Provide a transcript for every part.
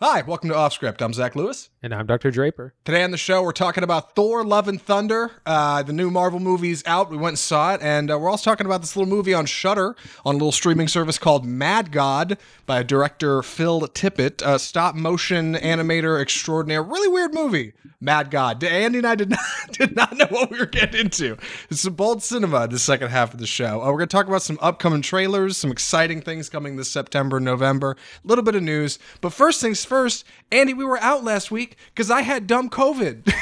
Hi, welcome to Off Script. I'm Zach Lewis. And I'm Dr. Draper. Today on the show, we're talking about Thor Love and Thunder. Uh, the new Marvel movie's out. We went and saw it. And uh, we're also talking about this little movie on Shudder on a little streaming service called Mad God by director Phil Tippett, a stop motion animator extraordinaire. Really weird movie, Mad God. Andy and I did not, did not know what we were getting into. It's a bold cinema, the second half of the show. Uh, we're going to talk about some upcoming trailers, some exciting things coming this September, November, a little bit of news. But first things first, Andy, we were out last week because I had dumb COVID.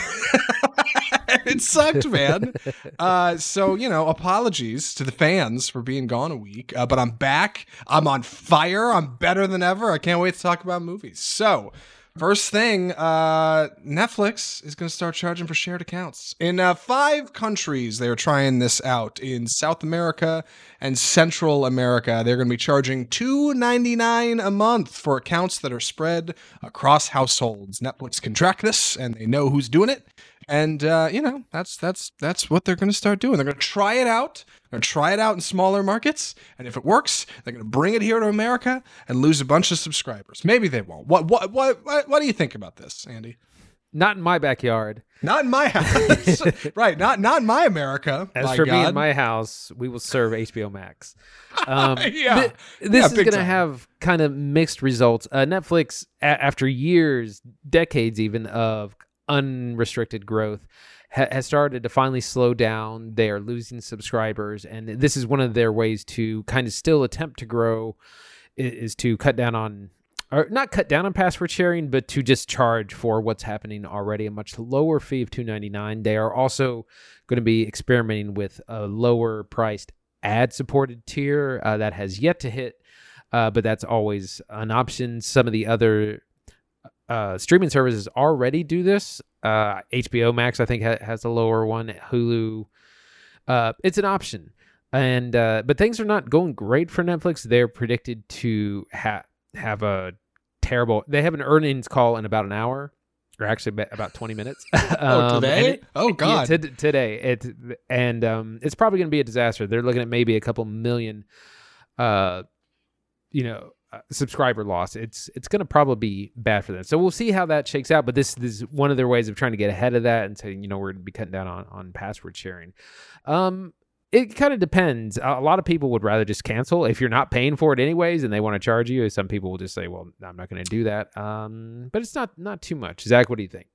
it sucked, man. Uh, so, you know, apologies to the fans for being gone a week, uh, but I'm back. I'm on fire. I'm better than ever. I can't wait to talk about movies. So, First thing, uh, Netflix is going to start charging for shared accounts. In uh, five countries, they're trying this out. In South America and Central America, they're going to be charging $2.99 a month for accounts that are spread across households. Netflix can track this, and they know who's doing it. And uh, you know that's that's that's what they're going to start doing. They're going to try it out. They're going to try it out in smaller markets, and if it works, they're going to bring it here to America and lose a bunch of subscribers. Maybe they won't. What what what what, what do you think about this, Andy? Not in my backyard. Not in my house. right. Not not in my America. As for God. me in my house, we will serve HBO Max. Um, yeah. Th- this yeah, is going to have kind of mixed results. Uh, Netflix, a- after years, decades even of unrestricted growth, ha- has started to finally slow down. They are losing subscribers, and this is one of their ways to kind of still attempt to grow. Is to cut down on or not cut down on password sharing, but to just charge for what's happening already a much lower fee of two ninety nine. They are also going to be experimenting with a lower priced ad supported tier uh, that has yet to hit, uh, but that's always an option. Some of the other uh, streaming services already do this. Uh, HBO Max, I think, ha- has a lower one. Hulu, uh, it's an option. And uh, but things are not going great for Netflix. They're predicted to ha- have a terrible. They have an earnings call in about an hour, or actually about twenty minutes. Oh, Um, and today? it- oh yeah, God. today it and um, it's probably going to be a disaster. They're looking at maybe a couple million, uh, you know, subscriber loss. It's it's going to probably be bad for them. So we'll see how that shakes out. But this, this is one of their ways of trying to get ahead of that and saying, you know, we're going to be cutting down on on password sharing. Um, it kind of depends. A a lot of people would rather just cancel if you're not paying for it anyways, and they want to charge you. Some people will just say, "Well, I'm not going to do that." Um, but it's not not too much. Zach, what do you think?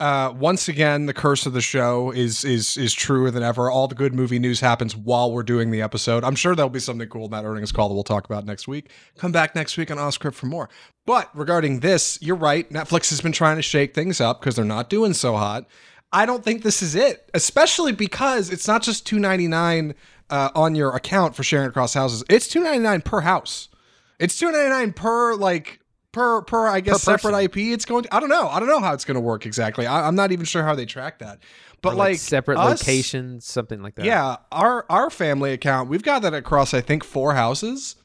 Uh, once again, the curse of the show is is is truer than ever. All the good movie news happens while we're doing the episode. I'm sure there'll be something cool in that earnings call that we'll talk about next week. Come back next week on Script for more. But regarding this, you're right. Netflix has been trying to shake things up because they're not doing so hot. I don't think this is it, especially because it's not just two ninety nine uh, on your account for sharing across houses. It's two ninety nine per house. It's two ninety nine per like per per I guess Per separate. IP. It's going. To, I don't know. I don't know how it's going to work exactly. I, I'm not even sure how they track that. But Or, like, separate us- locations, something like that. Yeah, our our family account. We've got that across. I think four houses.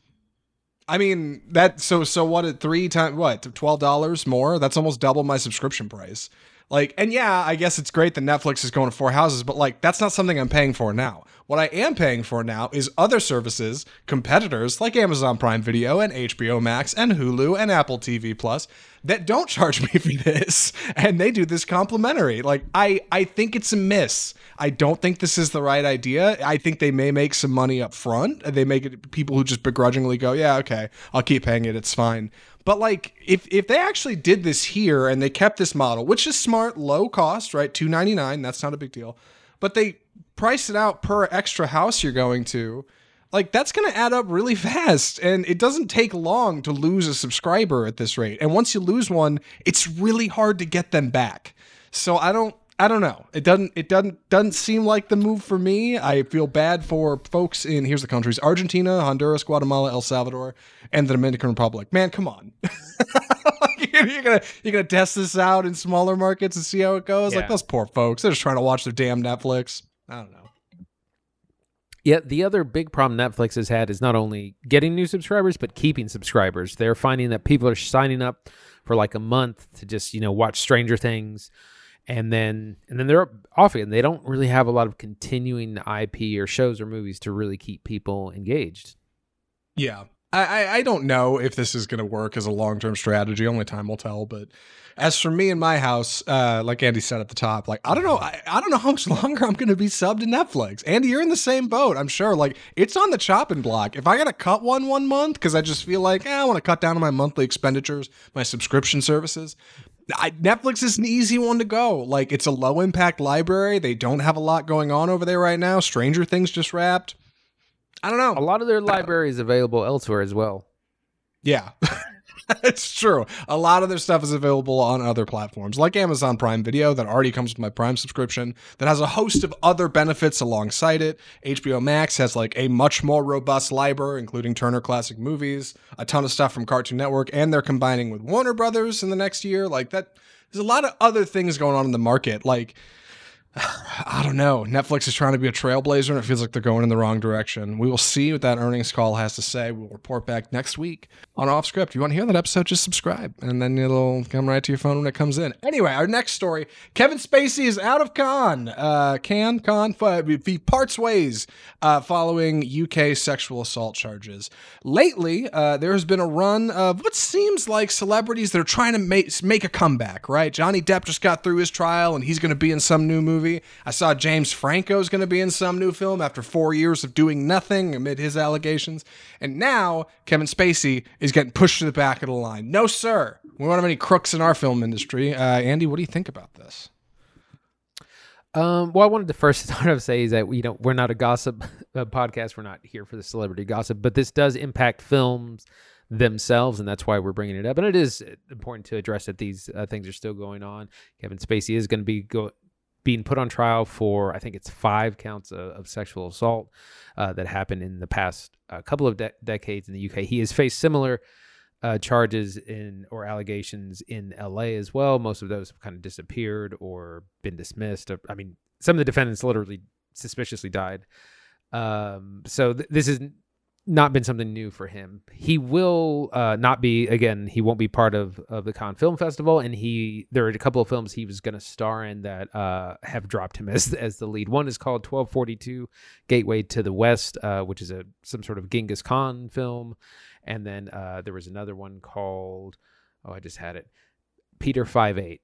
I mean that. So so what? At three times what? Twelve dollars more. That's almost double my subscription price. Like, and yeah, I guess it's great that Netflix is going to four houses, but like, that's not something I'm paying for now. What I am paying for now is other services, competitors like Amazon Prime Video and HBO Max and Hulu and Apple TV Plus that don't charge me for this, and they do this complimentary. Like, I I think it's a miss. I don't think this is the right idea. I think they may make some money up front. And they make it people who just begrudgingly go, yeah, okay, I'll keep paying it. It's fine. But like, if if they actually did this here and they kept this model, which is smart, low cost, right, two ninety nine, that's not a big deal. But they price it out per extra house you're going to. Like that's going to add up really fast, and it doesn't take long to lose a subscriber at this rate. And once you lose one, it's really hard to get them back. So I don't I don't know. It doesn't it doesn't doesn't seem like the move for me. I feel bad for folks in here's the countries: Argentina, Honduras, Guatemala, El Salvador, and the Dominican Republic. Man, come on. you're gonna you're gonna test this out in smaller markets and see how it goes. Like those poor folks, they're just trying to watch their damn Netflix. I don't know. Yeah, the other big problem Netflix has had is not only getting new subscribers, but keeping subscribers. They're finding that people are signing up for like a month to just, you know, watch Stranger Things and then and then they're off again. They don't really have a lot of continuing IP or shows or movies to really keep people engaged. Yeah. I, I don't know if this is going to work as a long term strategy. Only time will tell. But as for me and my house, uh, like Andy said at the top, like I don't know, I, I don't know how much longer I'm going to be subbed to Netflix. Andy, you're in the same boat, I'm sure. Like it's on the chopping block. If I got to cut one one month because I just feel like eh, I want to cut down on my monthly expenditures, my subscription services. I, Netflix is an easy one to go. Like it's a low impact library. They don't have a lot going on over there right now. Stranger Things just wrapped. I don't know. A lot of their library is available elsewhere as well. Yeah. it's true. A lot of their stuff is available on other platforms, like Amazon Prime Video, that already comes with my Prime subscription, that has a host of other benefits alongside it. HBO Max has like a much more robust library, including Turner Classic Movies, a ton of stuff from Cartoon Network, and they're combining with Warner Brothers in the next year. Like that, there's a lot of other things going on in the market. Like, I don't know. Netflix is trying to be a trailblazer and it feels like they're going in the wrong direction. We will see what that earnings call has to say. We'll report back next week on Off Script. If You want to hear that episode? Just subscribe and then it'll come right to your phone when it comes in. Anyway, our next story Kevin Spacey is out of con. Uh, can, con, he parts ways uh, following UK sexual assault charges. Lately, uh, there has been a run of what seems like celebrities that are trying to make, make a comeback, right? Johnny Depp just got through his trial and he's going to be in some new movie movie. I saw James Franco is going to be in some new film after four years of doing nothing amid his allegations. And now Kevin Spacey is getting pushed to the back of the line. No, sir. We don't have any crooks in our film industry. Uh, Andy, what do you think about this? Um, well, I wanted to first start off say is that you know we're not a gossip uh, podcast. We're not here for the celebrity gossip, but this does impact films themselves, and that's why we're bringing it up. And it is important to address that these uh, things are still going on. Kevin Spacey is going to be go- being put on trial for I think it's five counts of, of sexual assault uh, that happened in the past uh, couple of de- decades in the UK. He has faced similar uh, charges in or allegations in LA as well. Most of those have kind of disappeared or been dismissed. I mean, some of the defendants literally suspiciously died. Um, so th- this is not been something new for him. He will uh, not be again. He won't be part of of the Cannes Film Festival, and he there are a couple of films he was going to star in that uh, have dropped him as as the lead. One is called Twelve Forty Two, Gateway to the West, uh, which is a some sort of Genghis Khan film, and then uh, there was another one called oh I just had it, Peter Five Eight.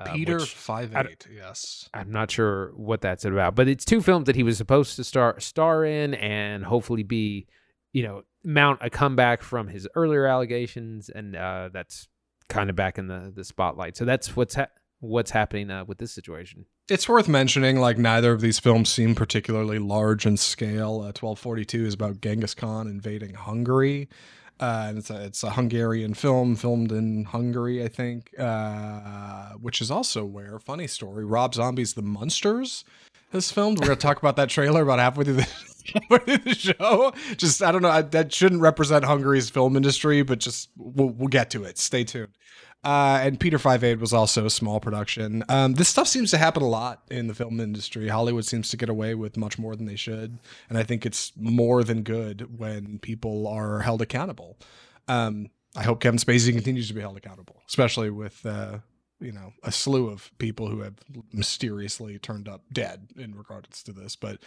Uh, Peter Five Eight, yes. I'm not sure what that's about, but it's two films that he was supposed to star star in and hopefully be you know, mount a comeback from his earlier allegations, and uh, that's kind of back in the the spotlight. So that's what's ha- what's happening uh, with this situation. It's worth mentioning, like neither of these films seem particularly large in scale. Uh, 1242 is about Genghis Khan invading Hungary. Uh, and it's a it's a Hungarian film filmed in Hungary, I think, uh, which is also where funny story Rob Zombie's The Munsters is filmed. We're gonna talk about that trailer about halfway through the the show. Just I don't know. I, that shouldn't represent Hungary's film industry, but just we'll, we'll get to it. Stay tuned. Uh, and Peter Five Eight was also a small production. Um, this stuff seems to happen a lot in the film industry. Hollywood seems to get away with much more than they should, and I think it's more than good when people are held accountable. Um, I hope Kevin Spacey continues to be held accountable, especially with uh, you know a slew of people who have mysteriously turned up dead in regards to this. But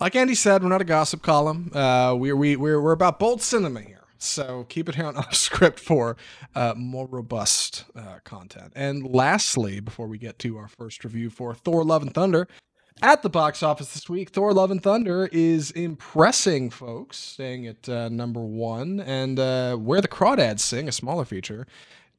like Andy said, we're not a gossip column. Uh, we we we're, we're about bold cinema here. So keep it here on off script for uh, more robust uh, content. And lastly, before we get to our first review for Thor: Love and Thunder, at the box office this week, Thor: Love and Thunder is impressing folks, staying at uh, number one, and uh, where the crawdads sing, a smaller feature,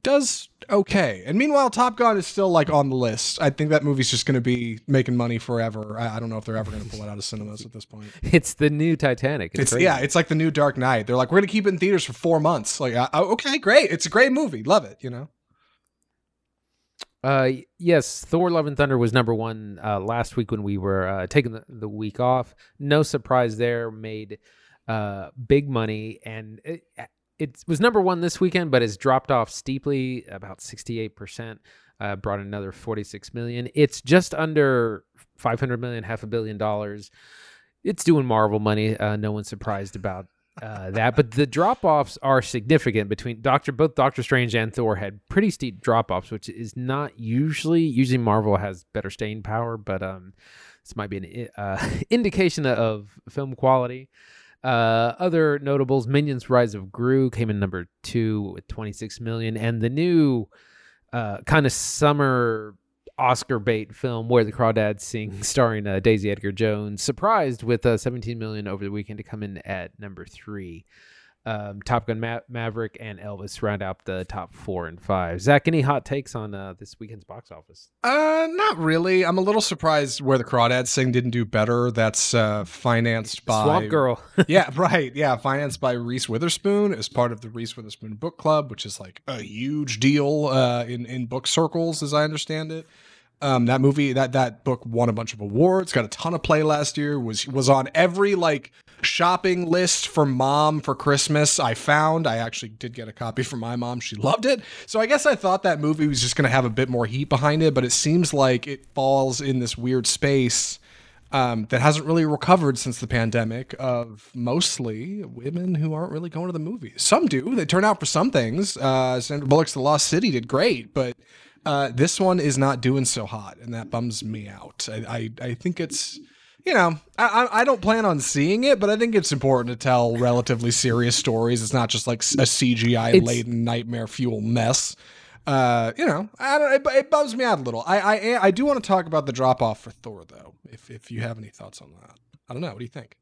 does okay. And meanwhile, Top Gun is still like on the list. I think that movie's just going to be making money forever. I, I don't know if they're ever going to pull it out of cinemas at this point. It's the new Titanic. It's, it's yeah, it's like the new Dark Knight. They're like, we're going to keep it in theaters for four months. Like, uh, okay, great. It's a great movie. Love it. You know. Uh, yes, Thor: Love and Thunder was number one uh, last week when we were uh, taking the, the week off. No surprise there. Made uh big money and it, it was number one this weekend, but it's dropped off steeply, about 68%. Uh, brought another 46 million. It's just under 500 million, half a billion dollars. It's doing Marvel money. Uh, no one's surprised about uh, that. But the drop offs are significant between Doctor. Both Doctor Strange and Thor had pretty steep drop offs, which is not usually. Usually Marvel has better staying power, but um, this might be an uh, indication of film quality. Uh, other notables: Minions: Rise of Gru came in number two with 26 million, and the new uh, kind of summer Oscar bait film Where the Crawdads Sing, starring uh, Daisy Edgar Jones, surprised with uh, 17 million over the weekend to come in at number three. Um, Top Gun Ma- Maverick and Elvis round out the top four and five. Zach, any hot takes on uh, this weekend's box office? Uh, not really. I'm a little surprised where the Crawdads Sing didn't do better. That's uh, financed by Swamp Girl. yeah, right. Yeah, financed by Reese Witherspoon as part of the Reese Witherspoon Book Club, which is like a huge deal uh, in in book circles, as I understand it. Um, that movie, that that book won a bunch of awards, got a ton of play last year. was was on every like shopping list for mom for Christmas. I found. I actually did get a copy for my mom. She loved it. So I guess I thought that movie was just going to have a bit more heat behind it, but it seems like it falls in this weird space. Um, that hasn't really recovered since the pandemic of mostly women who aren't really going to the movies. Some do. They turn out for some things. Uh, Sandra Bullock's The Lost City did great, but uh, this one is not doing so hot, and that bums me out. I, I, I think it's, you know, I, I don't plan on seeing it, but I think it's important to tell relatively serious stories. It's not just like a CGI laden nightmare fuel mess. Uh, you know, I don't, it, it bums me out a little. I, I, I do want to talk about the drop off for Thor, though. If, if you have any thoughts on that, I don't know. What do you think?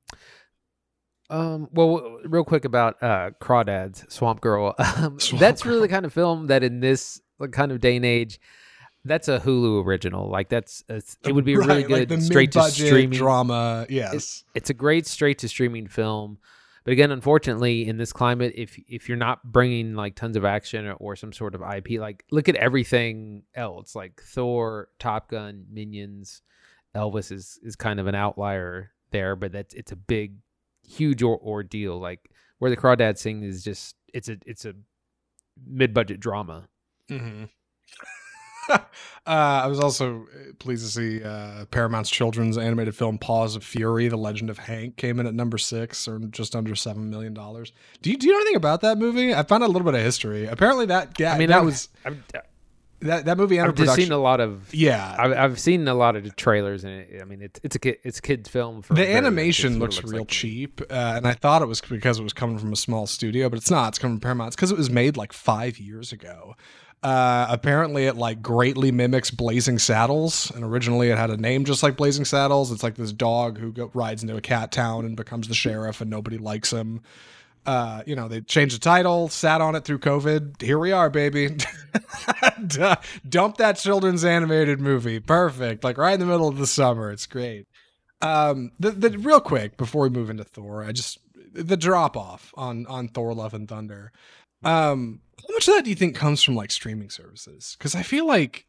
Um, well, real quick about uh, Crawdads, Swamp Girl. Um, Swamp that's Girl. really the kind of film that in this kind of day and age, that's a Hulu original. Like that's a, it would be right, really good like straight to streaming drama. Yes, it's, it's a great straight to streaming film. But again, unfortunately, in this climate, if if you're not bringing like tons of action or, or, some sort of IP, like look at everything else, like Thor, Top Gun, Minions, Elvis is is kind of an outlier there, but that's it's a big, huge or, ordeal. Like where the Crawdad Sing is just it's a it's a mid budget drama. Mm-hmm. uh, I was also uh, pleased to see uh, Paramount's children's animated film Paws of Fury: The Legend of Hank came in at number six, or just under seven million dollars. Do you do you know anything about that movie? I found out a little bit of history. Apparently, that yeah, I mean, that I've, was. I've, that that movie I've seen a lot of yeah. I've, I've seen a lot of the trailers and it, I mean it's it's a kid it's a kids film. For the animation looks, looks, real like cheap, uh, and I thought it was because it was coming from a small studio, but it's not. It's coming from Paramount. It's because it was made like five years ago. Uh, apparently, it like greatly mimics Blazing Saddles, and originally it had a name just like Blazing Saddles. It's like this dog who go, rides into a cat town and becomes the sheriff, and nobody likes him. Uh, you know, they changed the title, sat on it through COVID. Here we are, baby. Dump that children's animated movie. Perfect. Like right in the middle of the summer. It's great. Um, the, the real quick before we move into Thor, I just the drop off on on Thor: Love and Thunder. Um, how much of that do you think comes from like streaming services? Because I feel like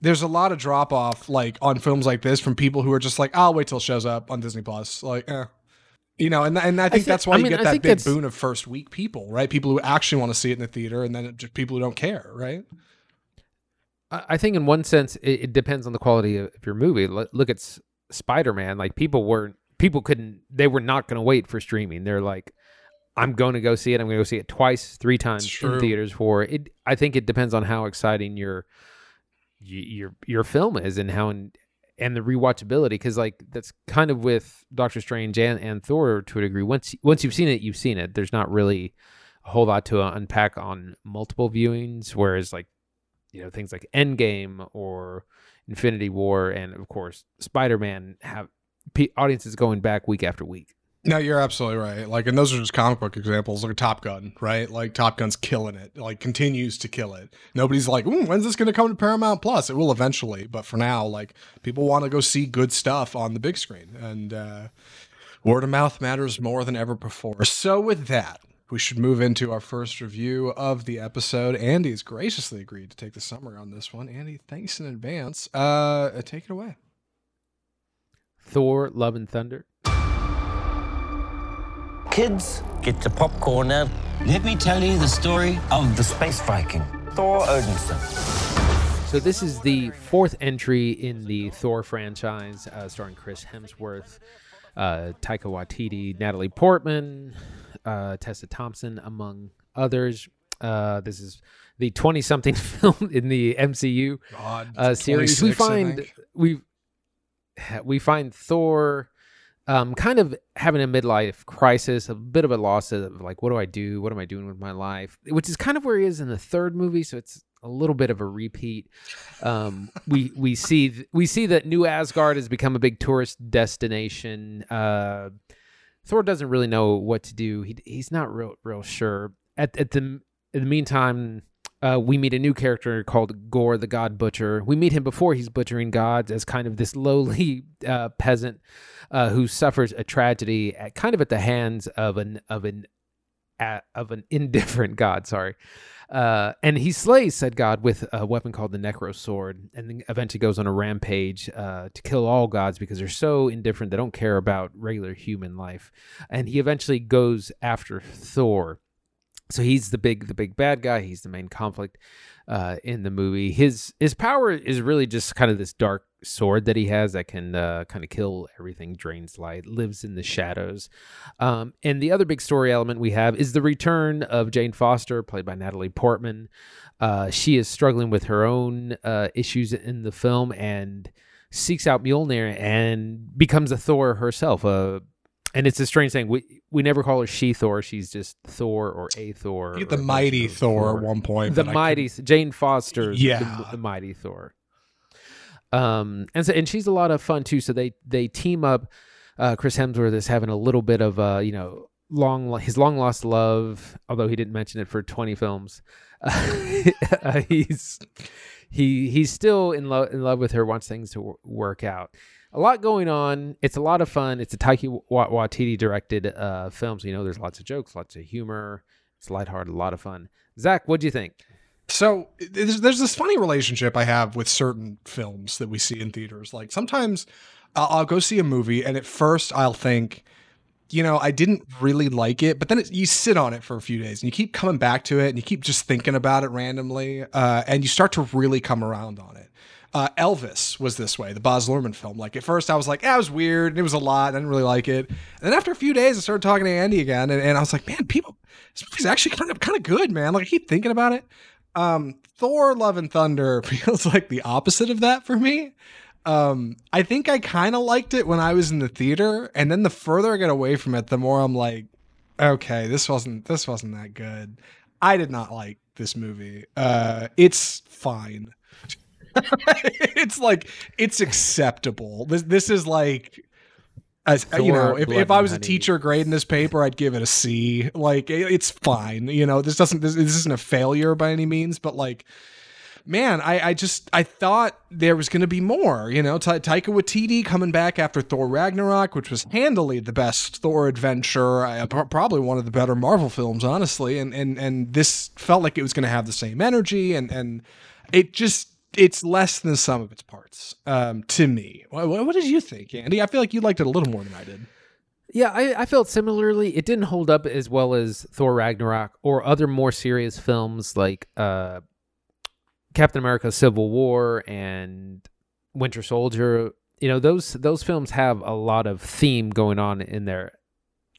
there's a lot of drop off like on films like this from people who are just like, I'll wait till it shows up on Disney Plus. Like, eh. you know, and and I think, I think that's why I you mean, get that big boon of first week people, right? People who actually want to see it in the theater, and then just people who don't care, right? I think in one sense it, it depends on the quality of your movie. Look at Spider Man. Like people weren't people couldn't they were not going to wait for streaming. They're like, I'm going to go see it. I'm going to go see it twice, three times in theaters for it. I think it depends on how exciting your your your film is and how and the rewatchability because like that's kind of with Doctor Strange and, and Thor to a degree. Once once you've seen it, you've seen it. There's not really a whole lot to uh, unpack on multiple viewings. Whereas like you know things like Endgame or Infinity War and of course Spider Man have audiences going back week after week. No, you're absolutely right. Like, and those are just comic book examples. Look at Top Gun, right? Like, Top Gun's killing it. Like, continues to kill it. Nobody's like, when's this going to come to Paramount Plus? It will eventually, but for now, like, people want to go see good stuff on the big screen, and uh, word of mouth matters more than ever before. So, with that, we should move into our first review of the episode. Andy has graciously agreed to take the summary on this one. Andy, thanks in advance. Uh, take it away. Thor: Love and Thunder Kids, get your popcorn now. Let me tell you the story of the space Viking, Thor Odinson. So this is the fourth entry in the Thor franchise, uh, starring Chris Hemsworth, uh, Taika Waititi, Natalie Portman, uh, Tessa Thompson, among others. Uh, this is the twenty-something film in the MCU God, uh, series. We find we we find Thor um, kind of having a midlife crisis, a bit of a loss of like, what do I do? What am I doing with my life? Which is kind of where he is in the third movie. So it's a little bit of a repeat. Um, we we see we see that New Asgard has become a big tourist destination. Uh, Thor doesn't really know what to do. He he's not real real sure. At at the in the meantime, uh, we meet a new character called Gorr the God Butcher. We meet him before he's butchering gods as kind of this lowly uh, peasant uh, who suffers a tragedy at kind of at the hands of an of an of an indifferent god. Sorry. Uh, and he slays said god with a weapon called the Necro Sword, and then eventually goes on a rampage uh, to kill all gods because they're so indifferent they don't care about regular human life. And he eventually goes after Thor so he's the big the big bad guy. He's the main conflict uh, in the movie. His his power is really just kind of this dark sword that he has that can uh, kind of kill everything drains light lives in the shadows. Um, and the other big story element we have is the return of jane foster played by natalie portman. Uh, she is struggling with her own uh, issues in the film and seeks out Mjolnir and becomes a Thor herself, a and it's a strange thing. We we never call her she Thor. She's just Thor or a Thor. The mighty Thor, at one point. The mighty Jane Foster. Yeah, the, the, mighty Thor. Um, and so and she's a lot of fun too. So they they team up. Uh, Chris Hemsworth is having a little bit of uh, you know long his long lost love, although he didn't mention it for twenty films. Uh, he's he he's still in love in love with her. Wants things to w- work out a lot going on. It's a lot of fun. It's a Taika Waititi directed uh, film, so you know there's lots of jokes, lots of humor. It's lighthearted, a lot of fun. Zach, what do you think? So there's, there's this funny relationship I have with certain films that we see in theaters. Like sometimes I'll, I'll go see a movie, and at first I'll think, you know, I didn't really like it, but then it, you sit on it for a few days and you keep coming back to it and you keep just thinking about it randomly, uh, and you start to really come around on it. Uh, Elvis was this way, the Baz Luhrmann film. Like at first, I was like, "Yeah, it was weird. And it was a lot. I didn't really like it." And then after a few days, I started talking to Andy again, and, and I was like, "Man, people, this movie's actually kind of kind of good, man." Like I keep thinking about it. Um, Thor: Love and Thunder feels like the opposite of that for me. Um, I think I kind of liked it when I was in the theater, and then the further I get away from it, the more I'm like, okay, this wasn't this wasn't that good. I did not like this movie. Uh, it's fine. it's like it's acceptable. This this is like as you know, if, if I was a teacher grading this paper, I'd give it a C. Like it's fine. You know, this doesn't this, this isn't a failure by any means, but like man, I, I just I thought there was going to be more. You know, Ta- Taika Waititi coming back after Thor Ragnarok, which was handily the best Thor adventure, uh, probably one of the better Marvel films, honestly. And and and this felt like it was going to have the same energy, and and it just it's less than some of its parts um, to me. What, what, did you think, Andy? I feel like you liked it a little more than I did. Yeah, I, I, felt similarly. It didn't hold up as well as Thor Ragnarok or other more serious films like uh, Captain America: Civil War and Winter Soldier. You know, those those films have a lot of theme going on in there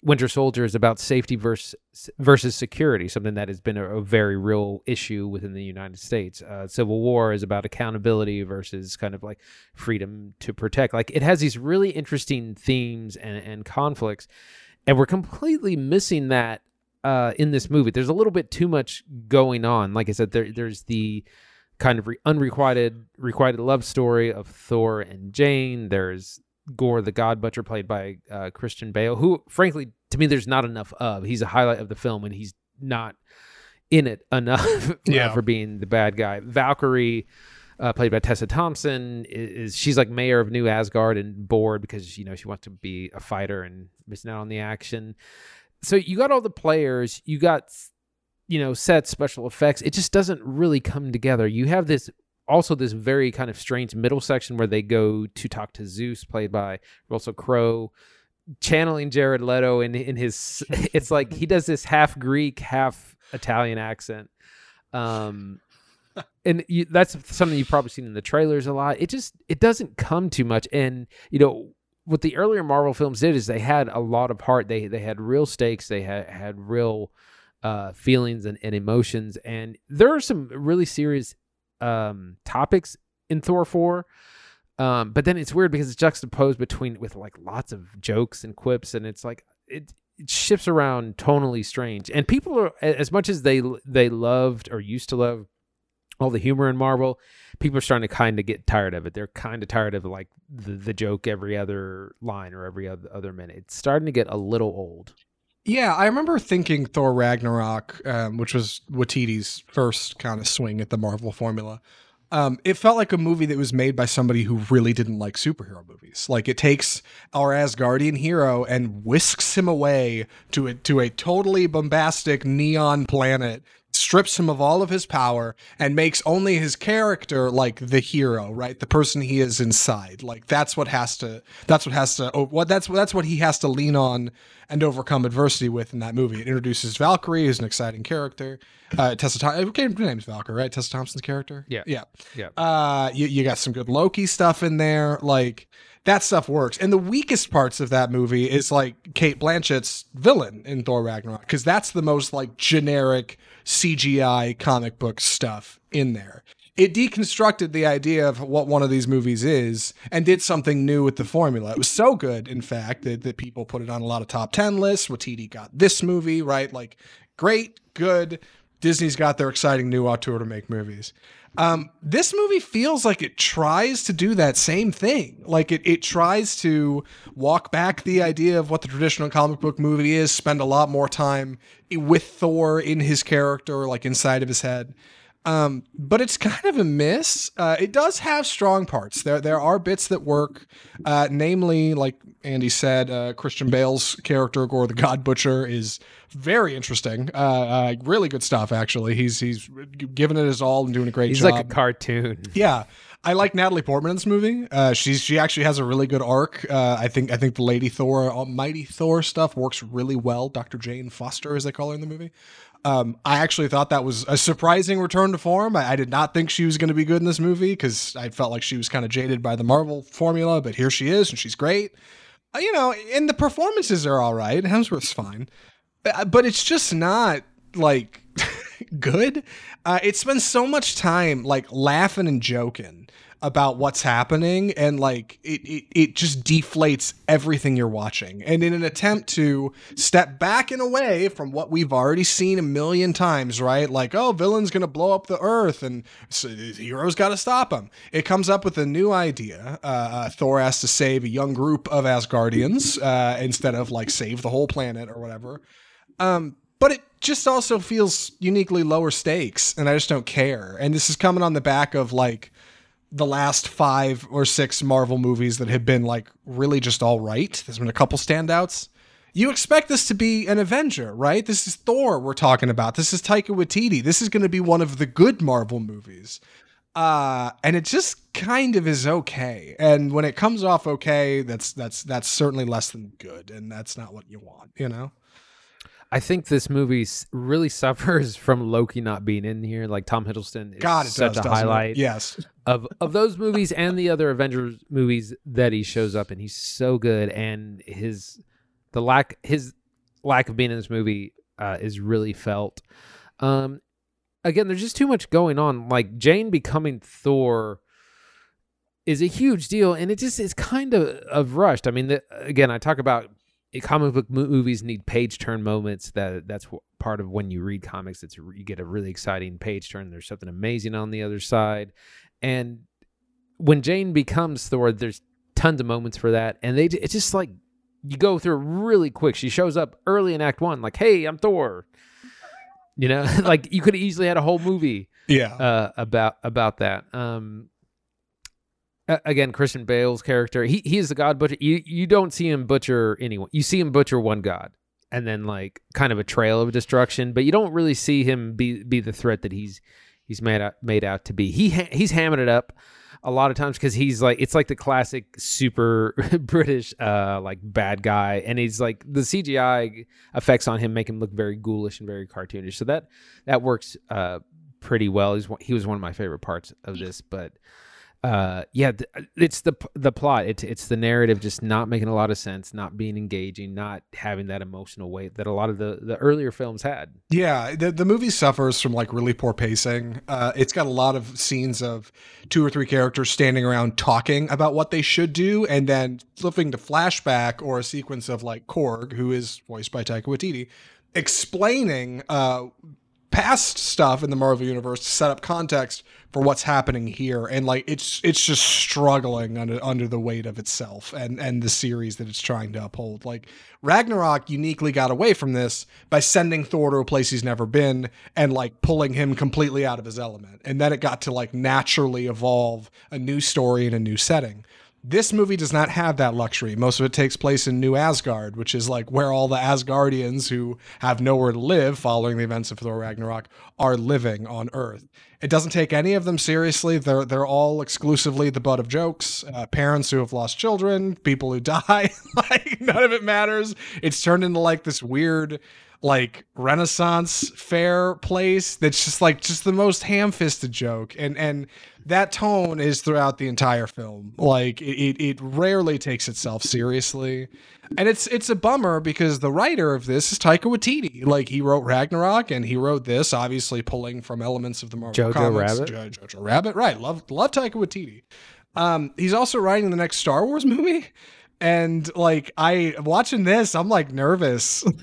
Winter Soldier is about safety versus versus security, something that has been a, a very real issue within the United States. Uh, Civil War is about accountability versus kind of like freedom to protect. Like it has these really interesting themes and, and conflicts, and we're completely missing that uh, in this movie. There's a little bit too much going on. Like I said, there, there's the kind of re- unrequited requited love story of Thor and Jane. There's Gorr the God Butcher, played by uh, Christian Bale, who, frankly, to me, there's not enough of. He's a highlight of the film, and he's not in it enough yeah. for being the bad guy. Valkyrie, uh, played by Tessa Thompson, is, is, she's like mayor of New Asgard and bored because you know she wants to be a fighter and missing out on the action. So you got all the players, you got you know sets, special effects. It just doesn't really come together. You have this also this very kind of strange middle section where they go to talk to Zeus, played by Russell Crowe, channeling Jared Leto in in his. It's like he does this half Greek, half Italian accent. Um, and you, that's something you've probably seen in the trailers a lot. It just it doesn't come too much, and you know what the earlier Marvel films did is they had a lot of heart. They they had real stakes. They had had real uh, feelings and, and emotions, and there are some really serious um, topics in Thor 4. Um, but then it's weird because it's juxtaposed between with like lots of jokes and quips, and it's like it, it shifts around tonally strange. And people are as much as they they loved or used to love all the humor in Marvel, people are starting to kind of get tired of it. They're kind of tired of like the, the joke every other line or every other, other minute. It's starting to get a little old. Yeah, I remember thinking Thor Ragnarok, um, which was Waititi's first kind of swing at the Marvel formula. Um, it felt like a movie that was made by somebody who really didn't like superhero movies. Like it takes our Asgardian hero and whisks him away to a to a totally bombastic neon planet strips him of all of his power and makes only his character like the hero right the person he is inside like that's what has to that's what has to oh, what that's that's what he has to lean on and overcome adversity with in that movie it introduces valkyrie who's an exciting character uh tessa Thom- okay her name's valkyrie right tessa thompson's character Yeah. yeah Yeah. uh you, you got some good loki stuff in there like that stuff works. And the weakest parts of that movie is like Cate Blanchett's villain in Thor Ragnarok because that's the most like generic CGI comic book stuff in there. It deconstructed the idea of what one of these movies is and did something new with the formula. It was so good, in fact, that, that people put it on a lot of top 10 lists. Waititi got this movie, right? Like, great, good. Disney's got their exciting new auteur to make movies. Um, this movie feels like it tries to do that same thing. Like it, it tries to walk back the idea of what the traditional comic book movie is, spend a lot more time with Thor in his character, like inside of his head. Um, but it's kind of a miss. Uh, it does have strong parts. There, there are bits that work. Uh, namely, like Andy said, uh, Christian Bale's character, Gorr the God Butcher, is very interesting. Uh, uh, really good stuff, actually. He's he's giving it his all and doing a great He's job. He's like a cartoon. Yeah, I like Natalie Portman in this movie. Uh, she's she actually has a really good arc. Uh, I think I think the Lady Thor, Almighty Thor stuff works really well. Dr. Jane Foster, as they call her in the movie. Um, I actually thought that was a surprising return to form. I, I did not think she was going to be good in this movie because I felt like she was kind of jaded by the Marvel formula, but here she is and she's great. Uh, you know, and the performances are all right. Hemsworth's fine, Uh, but it's just not like good. Uh, it spends so much time like laughing and joking about what's happening and like it, it it just deflates everything you're watching. And in an attempt to step back and away from what we've already seen a million times right? Like oh villain's gonna blow up the earth and so the hero's gotta stop him. It comes up with a new idea. Uh, uh, thor has to save a young group of asgardians uh, instead of like save the whole planet or whatever. Um, but it just also feels uniquely lower stakes, and I just don't care. And this is coming on the back of like the last five or six Marvel movies that have been like really just all right. There's been a couple standouts. You expect this to be an Avenger, right? This is Thor we're talking about. This is Taika Waititi. This is going to be one of the good Marvel movies. Uh, and it just kind of is okay. And when it comes off okay, that's that's that's certainly less than good, and that's not what you want, you know. I think this movie really suffers from Loki not being in here. Like Tom Hiddleston is God, such does, a doesn't it? highlight Yes. of of those movies and the other Avengers movies that he shows up in. He's so good, and his the lack his lack of being in this movie uh, is really felt. Um, again, there's just too much going on. Like Jane becoming Thor is a huge deal, and it just is kind of of rushed. I mean, the, again, I talk about comic book movies need page turn moments. That that's part of when you read comics. It's you get a really exciting page turn. There's something amazing on the other side, and when Jane becomes Thor, there's tons of moments for that, and they it's just like you go through it really quick. She shows up early in Act One, like, "Hey, I'm Thor." You know, like you could have easily had a whole movie Yeah. uh, about about that. Um, again, Christian Bale's character, he he is the God Butcher. You you don't see him butcher anyone. You see him butcher one God, and then like kind of a trail of destruction, but you don't really see him be be the threat that he's he's made out made out to be. He ha- he's hamming it up a lot of times because he's like it's like the classic super British uh like bad guy, and he's like the CGI effects on him make him look very ghoulish and very cartoonish. So that that works uh pretty well. He's he was one of my favorite parts of this, but uh yeah th- it's the the plot it's it's the narrative just not making a lot of sense not being engaging not having that emotional weight that a lot of the the earlier films had Yeah, the the movie suffers from like really poor pacing. Uh, it's got a lot of scenes of two or three characters standing around talking about what they should do, and then flipping to flashback or a sequence of like Korg, who is voiced by Taika Waititi, explaining uh, past stuff in the Marvel universe to set up context for what's happening here, and like it's it's just struggling under under the weight of itself and and the series that it's trying to uphold. Like Ragnarok uniquely got away from this by sending Thor to a place he's never been and like pulling him completely out of his element, and then it got to like naturally evolve a new story in a new setting. This movie does not have that luxury. Most of it takes place in New Asgard, which is like where all the Asgardians who have nowhere to live following the events of Thor Ragnarok are living on Earth. It doesn't take any of them seriously. They're they're all exclusively the butt of jokes. Uh, parents who have lost children, people who die. like none of it matters. It's turned into like this weird like Renaissance fair place that's just like just the most ham-fisted joke and and that tone is throughout the entire film. Like it, it, it rarely takes itself seriously. And it's it's a bummer because the writer of this is Taika Waititi. Like he wrote Ragnarok and he wrote this obviously pulling from elements of the Marvel Jojo comics. Rabbit? Jo- Jojo Rabbit right. Love love Taika Waititi. Um he's also writing the next Star Wars movie and like I watching this I'm like nervous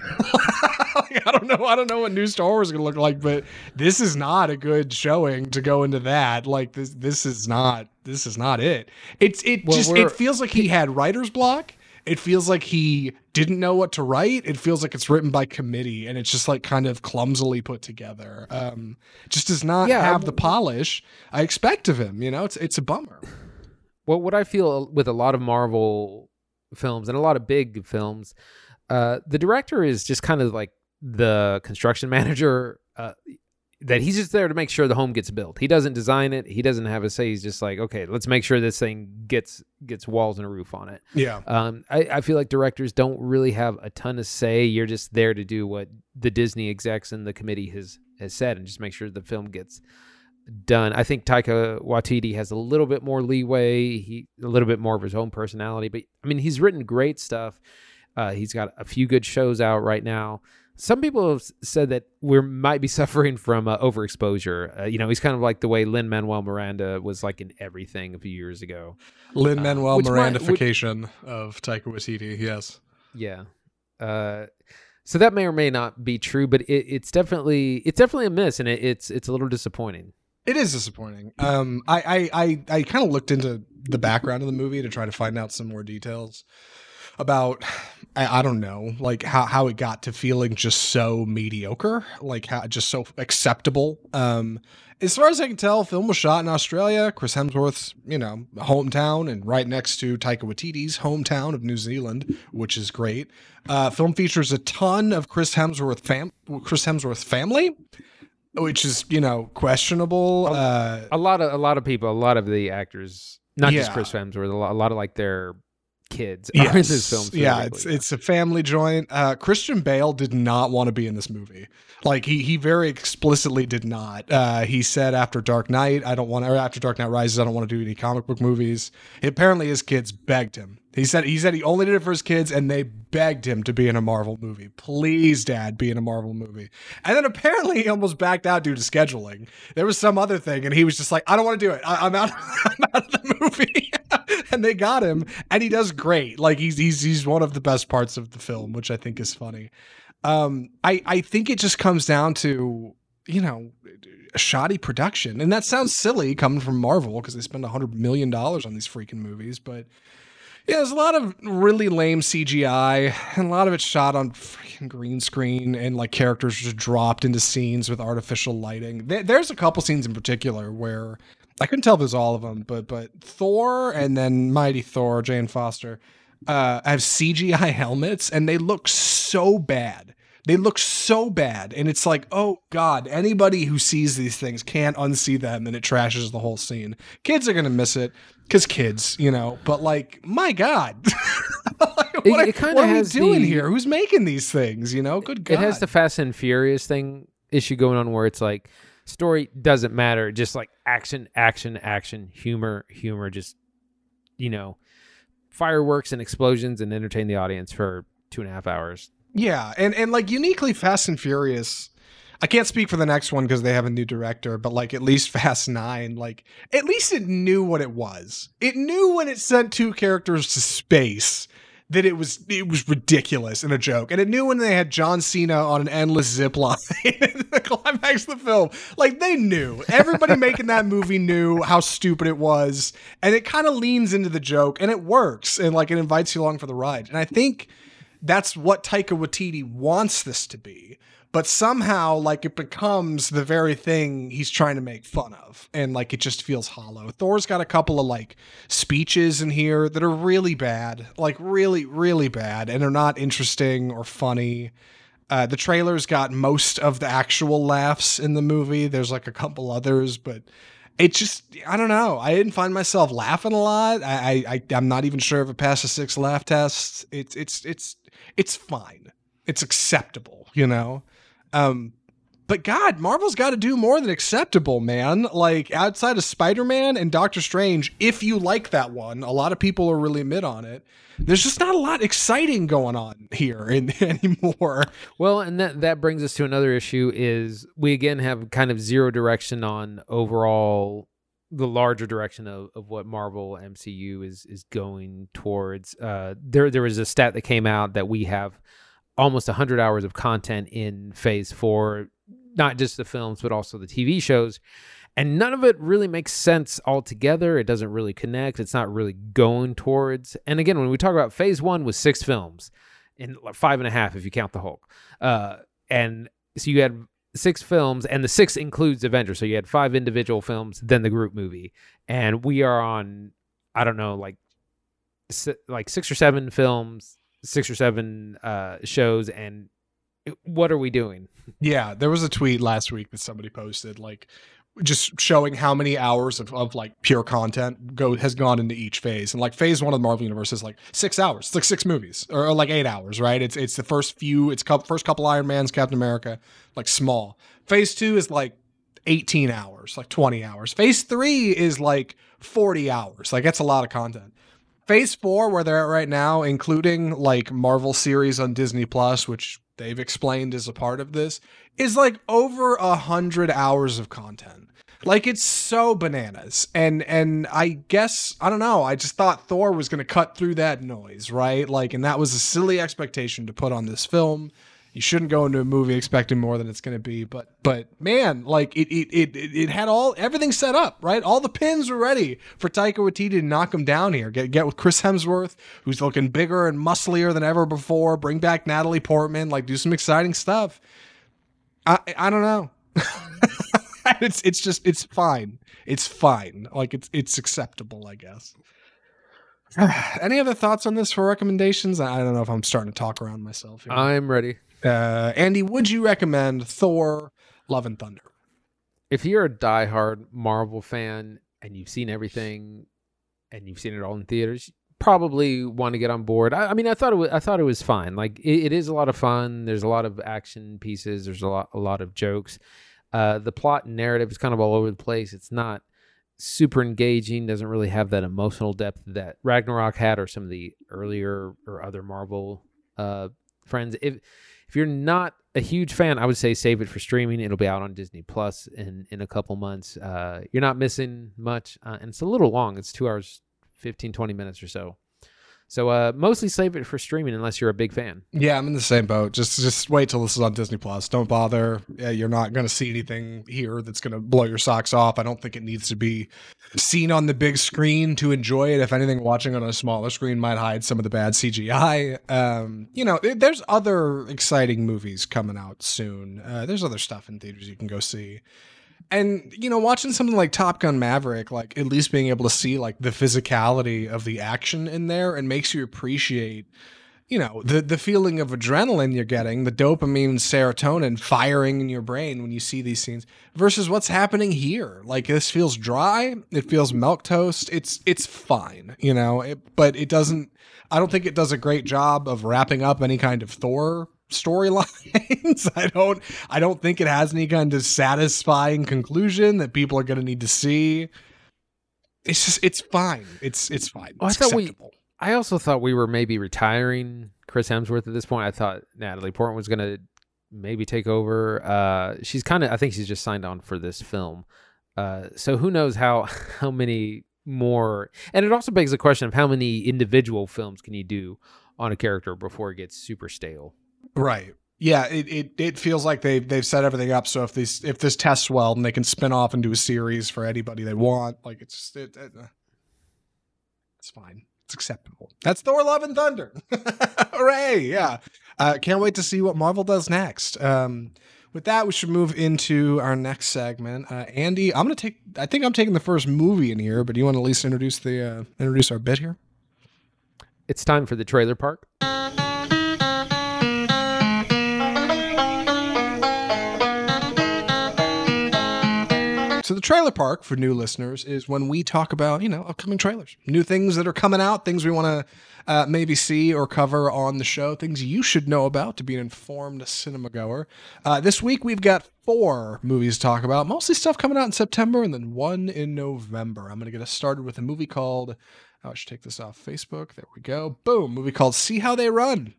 Like, I don't know. I don't know what new Star Wars is gonna look like, but this is not a good showing to go into that. Like this, this is not. This is not it. It's it Well, just it feels like he had writer's block. It feels like he didn't know what to write. It feels like it's written by committee, and it's just like kind of clumsily put together. Um, just does not Yeah, have the polish I expect of him. You know, it's it's a bummer. well what i feel with a lot of marvel films and a lot of big films. Uh the director is just kind of like the construction manager uh that he's just there to make sure the home gets built. He doesn't design it. He doesn't have a say. He's just like okay let's make sure this thing gets gets walls and a roof on it. Yeah, um, I, I feel like directors don't really have a ton of say. You're just there to do what the Disney execs and the committee has has said, and just make sure the film gets done. I think Taika Waititi has a little bit more leeway. He a little bit more of his own personality, but I mean, he's written great stuff. Uh, he's got a few good shows out right now. Some people have said that we might be suffering from uh, overexposure. Uh, you know, he's kind of like the way Lin Manuel Miranda was like in everything a few years ago. Lin Manuel which might- which- of Taika Waititi. Yes. Yeah. Uh, so that may or may not be true, but it, it's definitely it's definitely a miss, and it, it's it's a little disappointing. It is disappointing. Um, I I I, I kind of looked into the background of the movie to try to find out some more details about I, I don't know like how how it got to feeling just so mediocre, like how just so acceptable. Um, as far as I can tell, film was shot in Australia, Chris Hemsworth's you know hometown, and right next to Taika Waititi's hometown of New Zealand, which is great. Uh, film features a ton of Chris Hemsworth fam Chris Hemsworth family which is you know questionable. Uh, A lot of a lot of people, a lot of the actors, not just Chris Hemsworth, a lot, a lot of like their kids are in this film. yeah, it's specifically. it's a family joint. Uh, Christian Bale did not want to be in this movie. Like he he very explicitly did not. Uh, he said after Dark Knight, I don't want or after Dark Knight Rises, I don't want to do any comic book movies. Apparently, his kids begged him. He said he said he only did it for his kids, and they begged him to be in a Marvel movie. Please, Dad, be in a Marvel movie. And then apparently he almost backed out due to scheduling. There was some other thing, and he was just like, I don't want to do it. I, I'm out. I'm out of the movie. and they got him, and he does great. Like he's he's he's one of the best parts of the film, which I think is funny. Um, I I think it just comes down to you know a shoddy production, and that sounds silly coming from Marvel because they spend a hundred million dollars on these freaking movies, but. Yeah, there's a lot of really lame CGI, and a lot of it's shot on freaking green screen, and like characters just dropped into scenes with artificial lighting. There's a couple scenes in particular where I couldn't tell if it was all of them, but but Thor and then Mighty Thor, Jane Foster, uh, have CGI helmets, and they look so bad. They look so bad, and it's like, oh god, anybody who sees these things can't unsee them, and it trashes the whole scene. Kids are gonna miss it because kids, you know. But like, my god, what, It- are- it what are we doing the- here? Who's making these things? You know, good god. it has the Fast and Furious thing issue going on where it's like Story doesn't matter. Just like action, action, action, humor, humor. Just you know, fireworks and explosions and entertain the audience for two and a half hours. Yeah, and and like uniquely Fast and Furious. I can't speak for the next one because they have a new director, but like at least Fast Nine, like at least it knew what it was. It knew when it sent two characters to space that it was it was ridiculous and a joke, and it knew when they had John Cena on an endless zip line in the climax of the film. Like they knew. Everybody making that movie knew how stupid it was, and it kind of leans into the joke, and it works, and like it invites you along for the ride. And I think that's what Taika Waititi wants this to be. But somehow, like, it becomes the very thing he's trying to make fun of. And, like, it just feels hollow. Thor's got a couple of, like, speeches in here that are really bad. Like, really, really bad. And are not interesting or funny. Uh, the trailer's got most of the actual laughs in the movie. There's, like, a couple others, but it just I don't know. I didn't find myself laughing a lot. I, I I'm not even sure if it passed a six laugh test. It's it's it's it's fine. It's acceptable, you know. Um, but God, Marvel's got to do more than acceptable, man. Like outside of Spider Man and Doctor Strange, if you like that one, a lot of people are really mid on it. There's just not a lot exciting going on here in, anymore. Well, and that that brings us to another issue: is we again have kind of zero direction on overall the larger direction of, of what Marvel MCU is is going towards. Uh, there there was a stat that came out that we have almost 100 hours of content in phase four not just the films but also the tv shows and none of it really makes sense altogether it doesn't really connect it's not really going towards and again when we talk about phase one was six films and five and a half if you count the hulk uh, and so you had six films and the six includes avengers so you had five individual films then the group movie and we are on i don't know like like six or seven films six or seven uh, shows, and what are we doing? Yeah, there was a tweet last week that somebody posted, like just showing how many hours of, of like pure content go has gone into each phase. And like phase one of the Marvel Universe is like six hours. It's like six movies or, or like eight hours, right? It's it's the first few. It's couple, first couple Iron Man's, Captain America, like small. Phase two is like 18 hours, like 20 hours. Phase three is like 40 hours. Like that's a lot of content. Phase four, where they're at right now, including like Marvel series on Disney Plus, which they've explained as a part of this, is like over a hundred hours of content. Like it's so bananas. And and I guess I don't know, I just thought Thor was gonna cut through that noise, right? Like and that was a silly expectation to put on this film you shouldn't go into a movie expecting more than it's going to be but but man like it, it it it had all everything set up right all the pins were ready for Taika Waititi to knock him down here get get with Chris Hemsworth who's looking bigger and musclier than ever before bring back Natalie Portman like do some exciting stuff I I don't know it's it's just it's fine it's fine like it's it's acceptable I guess any other thoughts on this for recommendations? I don't know if I'm starting to talk around myself. Here. I'm ready. Uh, Andy, would you recommend Thor: Love and Thunder? If you're a diehard Marvel fan and you've seen everything and you've seen it all in theaters, probably want to get on board. I, I mean, I thought it was, I thought it was fine. Like it, it is a lot of fun. There's a lot of action pieces. There's a lot a lot of jokes. Uh, the plot and narrative is kind of all over the place. It's not super engaging. Doesn't really have that emotional depth that Ragnarok had, or some of the earlier or other Marvel uh, friends. If if you're not a huge fan, I would say save it for streaming. It'll be out on Disney Plus in in a couple months. Uh, you're not missing much, uh, and it's a little long. It's two hours, 15, 20 minutes or so. So uh, mostly save it for streaming unless you're a big fan. Yeah, I'm in the same boat. Just just wait till this is on Disney Plus. Don't bother. Yeah, you're not going to see anything here that's going to blow your socks off. I don't think it needs to be seen on the big screen to enjoy it. If anything, watching on a smaller screen might hide some of the bad CGI. Um, you know, there's other exciting movies coming out soon. Uh, there's other stuff in theaters you can go see and you know watching something like top gun maverick like at least being able to see like the physicality of the action in there and makes you appreciate you know the the feeling of adrenaline you're getting the dopamine serotonin firing in your brain when you see these scenes versus what's happening here. Like this feels dry it feels milk toast it's it's fine you know? It, but it doesn't i don't think it does a great job of wrapping up any kind of thor storylines. I don't I don't think it has any kind of satisfying conclusion that people are going to need to see. It's just it's fine. It's it's fine. Oh, I thought we- I also thought we were maybe retiring Chris Hemsworth at this point. I thought Natalie Portman was gonna maybe take over. Uh, she's kind of. I think she's just signed on for this film. Uh, so who knows how how many more? And it also begs the question of how many individual films can you do on a character before it gets super stale. Right. Yeah, it, it, it feels like they they've set everything up so if this if this tests well, then they can spin off and do a series for anybody they want. Like it's it, it, uh, it's fine. It's acceptable. That's Thor: Love and Thunder. Hooray! Yeah, uh, can't wait to see what Marvel does next. Um, with that, we should move into our next segment. Uh, Andy, I'm gonna take. I think I'm taking the first movie in here, but do you want to at least introduce the uh, introduce our bit here? It's time for the trailer park. So the trailer park for new listeners is when we talk about you know upcoming trailers, new things that are coming out, things we want to uh, maybe see or cover on the show, things you should know about to be an informed cinema goer. Uh, this week we've got four movies to talk about, mostly stuff coming out in September and then one in November. I'm going to get us started with a movie called. Oh, I should take this off Facebook. There we go. Boom. Movie called See How They Run.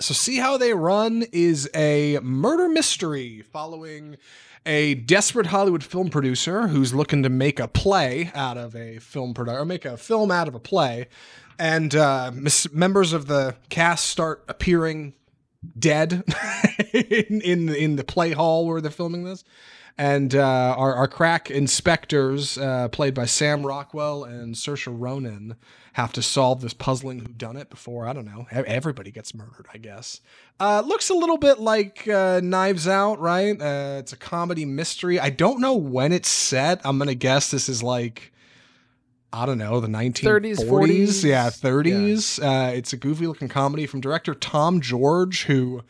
So, See How They Run is a murder mystery following a desperate Hollywood film producer who's looking to make a play out of a film production, or make a film out of a play. And uh, mis- members of the cast start appearing dead in, in in the play hall where they're filming this. And uh, our, our crack inspectors, uh, played by Sam Rockwell and Saoirse Ronan, have to solve this puzzling whodunit before, I don't know, everybody gets murdered, I guess. Uh, looks a little bit like uh, Knives Out, right? Uh, it's a comedy mystery. I don't know when it's set. I'm going to guess this is like, I don't know, the 1930s, 30s, 40s. Yeah, 30s. Uh, it's a goofy looking comedy from director Tom George, who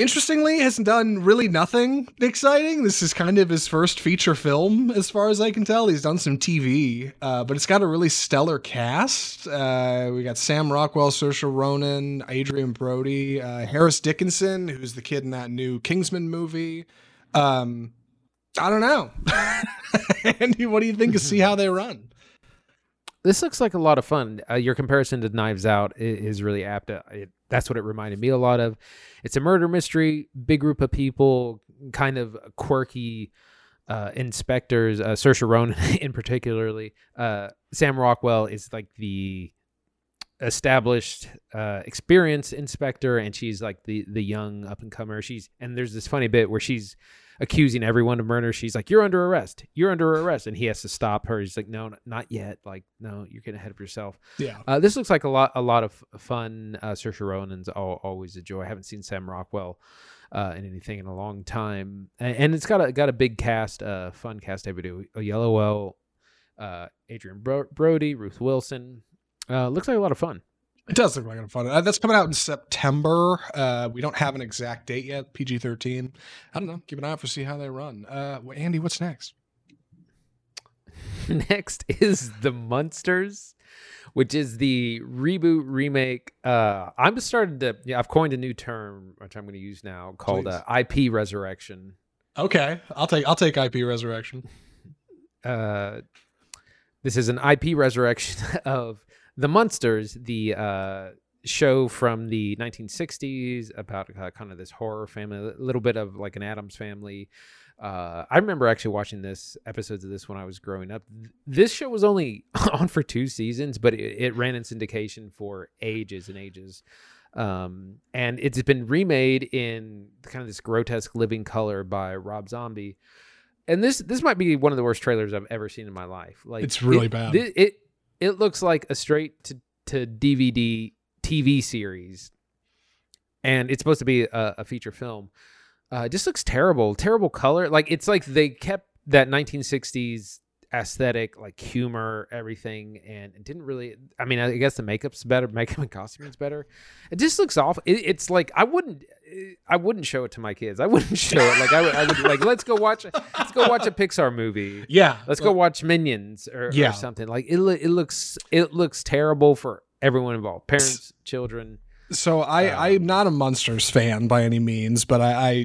interestingly has done really nothing exciting. This is kind of his first feature film as far as i can tell. He's done some tv uh, but it's got a really stellar cast. Uh, we got sam rockwell saoirse ronan adrien brody uh, harris dickinson who's the kid in that new kingsman movie. Um, i don't know. Andy what do you think of see how they run? This looks like a lot of fun. Uh, your comparison to Knives Out is really apt. Uh, It, that's what it reminded me a lot of. It's a murder mystery, big group of people, kind of quirky uh, inspectors. Uh, Saoirse Ronan, in particularly, uh, Sam Rockwell is like the established, uh, experienced inspector, and she's like the the young up and comer. She's and there's this funny bit where she's accusing everyone of murder. She's like, "You're under arrest. You're under arrest," and he has to stop her. He's like, "No, not yet. Like, no, you're getting ahead of yourself." yeah Uh, this looks like a lot, a lot of fun. Uh, Saoirse Ronan's al- always a joy. I haven't seen Sam Rockwell uh, in anything in a long time, and, and it's got a got a big cast, uh, fun cast. Everybody, Oyelowo, uh, Adrien Bro- Brody, Ruth Wilson. Uh, looks like a lot of fun. It does look like a fun. Uh, that's coming out in September. Uh, we don't have an exact date yet. PG thirteen. I don't know. Keep an eye out for see how they run. Uh, well, Andy, what's next? Next is the Munsters, which is the reboot remake. Uh, I'm just started to. Yeah, I've coined a new term, which I'm going to use now, called uh, IP resurrection. Okay, I'll take I'll take IP Resurrection. uh, this is an IP resurrection of the Munsters, the uh, show from the 1960s about uh, kind of this horror family, a little bit of like an Addams family. Uh, I remember actually watching this episodes of this when I was growing up. This show was only on for two seasons, but it, it ran in syndication for ages and ages. Um, and it's been remade in kind of this grotesque living color by Rob Zombie and this this might be one of the worst trailers I've ever seen in my life. Like It's really it- bad. It, it it looks like a straight to to DVD TV series, and it's supposed to be a, a feature film. Uh, it just looks terrible, terrible color. Like it's like they kept that 1960s aesthetic, like humor, everything, and it didn't really. I mean, I guess the makeup's better, makeup and costuming's better. It just looks awful. It, it's like I wouldn't, I wouldn't show it to my kids. I wouldn't show it. Like I would, I would like let's go watch, let's go watch a Pixar movie. Yeah, Let's go watch Minions or, Yeah. or something. Like it, lo- it looks, it looks terrible for everyone involved, parents, children. So I, um, I'm not a Munsters fan by any means, but I,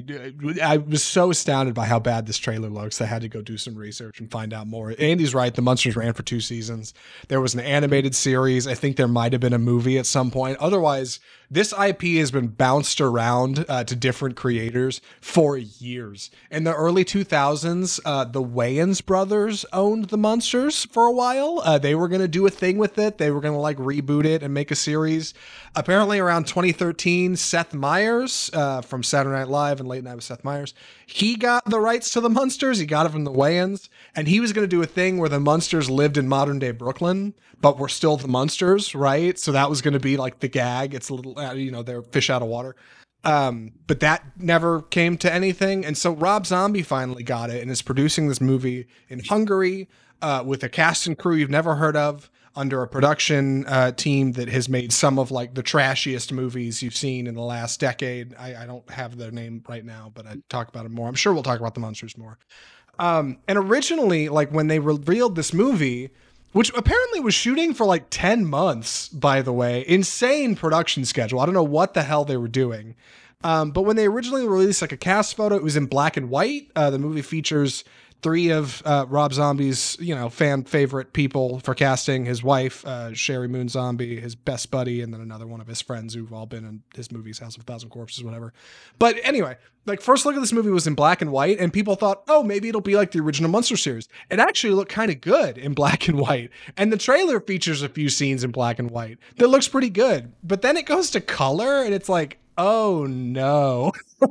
I I was so astounded by how bad this trailer looks. I had to go do some research and find out more. Andy's right. The Munsters ran for two seasons. There was an animated series. I think there might have been a movie at some point. Otherwise, this IP has been bounced around uh, to different creators for years. In the early 2000s, uh, the Wayans brothers owned the Munsters for a while. Uh, they were going to do a thing with it. They were going to like reboot it and make a series. Apparently, around 2013, Seth Meyers uh, from Saturday Night Live and Late Night with Seth Meyers, he got the rights to the Munsters. He got it from the Wayans, and he was going to do a thing where the Munsters lived in modern day Brooklyn, but we're still the monsters, right? So that was going to be like the gag. It's a little, uh, you know, they're fish out of water. Um, but that never came to anything. And so Rob Zombie finally got it and is producing this movie in Hungary uh, with a cast and crew you've never heard of under a production uh, team that has made some of like the trashiest movies you've seen in the last decade. I, I don't have their name right now, but I talk about it more. I'm sure we'll talk about the Munsters more. Um, and originally, like when they revealed this movie, which apparently was shooting for like 10 months, by the way, insane production schedule. I don't know what the hell they were doing. Um, but when they originally released like a cast photo, it was in black and white. Uh, the movie features three of uh, Rob Zombie's, you know, fan favorite people for casting: his wife, uh, Sheri Moon Zombie, his best buddy, and then another one of his friends who've all been in his movies, House of a Thousand Corpses, whatever. But anyway, like first look at this movie was in black and white, and people thought, oh, maybe it'll be like the original Munster series. It actually looked kind of good in black and white, and the trailer features a few scenes in black and white that looks pretty good. But then it goes to color, and it's like, oh no,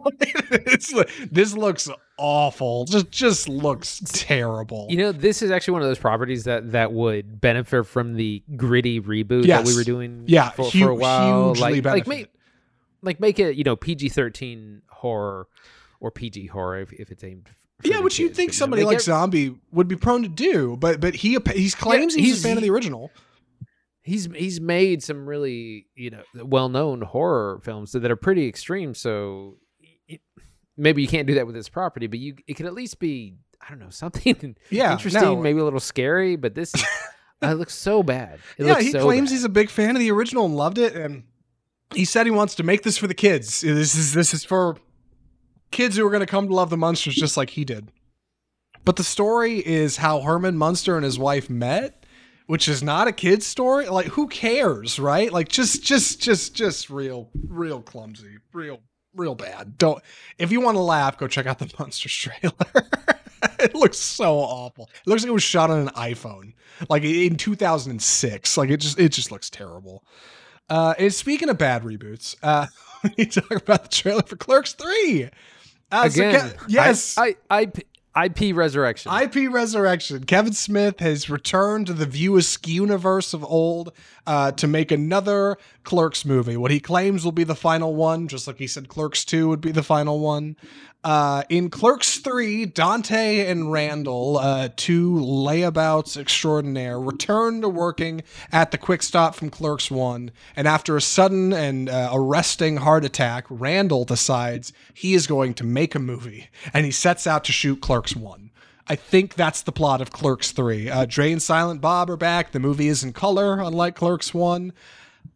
this looks awful. Just just looks terrible. You know, this is actually one of those properties that that would benefit from the gritty reboot yes. that we were doing yeah, for, hu- for a while. like, benefit. like make like make it, you know, PG thirteen horror or PG horror if, if it's aimed yeah, which you'd think somebody like it, Zombie would be prone to do, but but he he claims yeah, he's, he's, a fan of the original. He's he's made some really you know well known horror films that are pretty extreme. So maybe you can't do that with this property, but you it could at least be I don't know something yeah, interesting, no. maybe a little scary. But this is, uh, it looks so bad. It yeah, he so claims bad. he's a big fan of the original and loved it, and he said he wants to make this for the kids. This is this is for kids who are going to come to love the Munsters just like he did. But the story is how Herman Munster and his wife met, which is not a kid's story. Like who cares, right? Like just just just just real real clumsy, real real bad. Don't if you want to laugh, go check out the Munsters trailer. it looks so awful. It looks like it was shot on an iPhone, like in 2006. Like it just it just looks terrible. Uh, and speaking of bad reboots, uh, we need to talk about the trailer for Clerks Three. Uh, Again, so yes, I, I, I, IP Resurrection. IP Resurrection. Kevin Smith has returned to the View Askew universe of old uh, to make another Clerks movie. What he claims will be the final one, just like he said Clerks 2 would be the final one. Uh, in Clerks 3, Dante and Randall, uh, two layabouts extraordinaire, return to working at the quick stop from Clerks 1. And after a sudden and uh, arresting heart attack, Randall decides he is going to make a movie and he sets out to shoot Clerks 1. I think that's the plot of Clerks 3. Uh, Jay and Silent Bob are back. The movie is in color, unlike Clerks 1.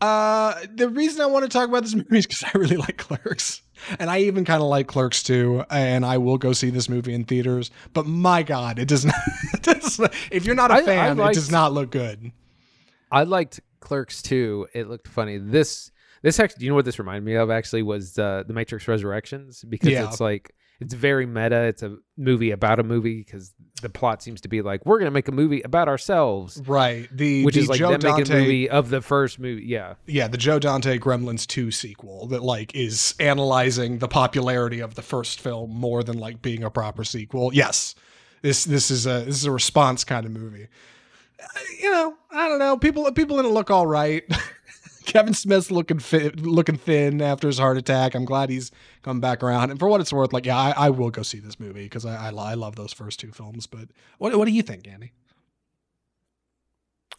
Uh, the reason I want to talk about this movie is because I really like Clerks. And I even kind of like Clerks too, and I will go see this movie in theaters. But my God, it does not. It does not if you're not a fan, I liked, it does not look good. I liked Clerks too. It looked funny. This this actually, do you know what this reminded me of? Actually, was uh, the Matrix Resurrections because yeah. it's like it's very meta. It's a movie about a movie because the plot seems to be like we're gonna make a movie about ourselves, right? The which the is like Joe them Dante, making a movie of the first movie. Yeah, yeah, the Joe Dante Gremlins two sequel that like is analyzing the popularity of the first film more than like being a proper sequel. Yes, this this is a this is a response kind of movie. Uh, you know, I don't know. People people it look all right. Kevin Smith's looking fit, looking thin after his heart attack. I'm glad he's come back around. And for what it's worth, like yeah, I, I will go see this movie because I, I, I love those first two films. But what what do you think, Andy?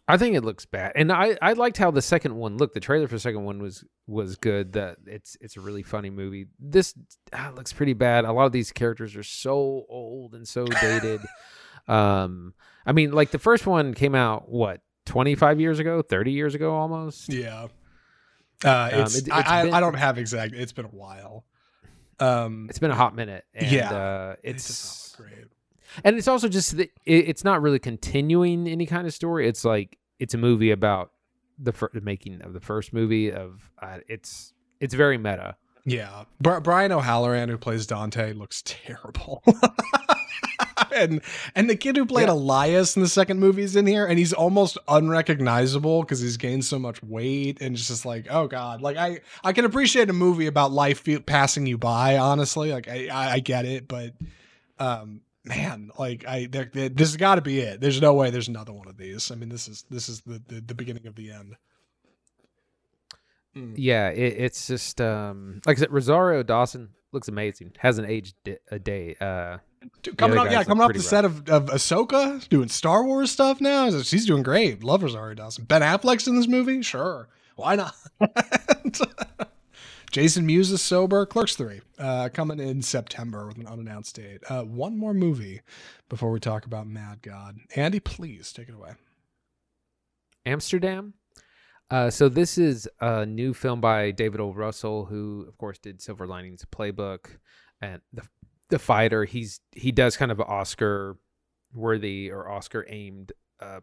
I think it looks bad, and I, I liked how the second one looked. The trailer for the second one was was good. That it's it's a really funny movie. This ah, looks pretty bad. A lot of these characters are so old and so dated. um, I mean, like the first one came out what 25 years ago, 30 years ago almost. Yeah. Uh, it's, it- it's I, been- I, don't have exact. It's been a while. Um, It's been a hot minute, and Yeah. uh, it's, great. and it's also just that it, it's not really continuing any kind of story. It's like it's a movie about the, fir- the making of the first movie of uh, it's it's very meta. Yeah, Bri- Brian O'Halloran, who plays Dante, looks terrible. and and the kid who played Yeah. Elias in the second movie is in here, and he's almost unrecognizable because he's gained so much weight, and it's just like, oh god, like I I can appreciate a movie about life fe- passing you by. Honestly, like I I, I get it, but um. Man, like I, there, there, this has got to be it. There's no way. There's another one of these. I mean, this is this is the the, the beginning of the end. Mm. Yeah, it, it's just um, like I said, Rosario Dawson looks amazing. Hasn't aged a day. Uh, Dude, coming up, yeah, coming off the pretty set of, of Ahsoka, doing Star Wars stuff now. She's doing great. Love Rosario Dawson. Ben Affleck's in this movie. Sure, why not? Jason Mewes is sober. Clerks three, uh, coming in September with an unannounced date. Uh, one more movie before we talk about Mad God. Andy, please take it away. Amsterdam. Uh, so this is a new film by David O. Russell, who of course did Silver Linings Playbook and the the fighter. He's he does kind of Oscar worthy or Oscar aimed uh,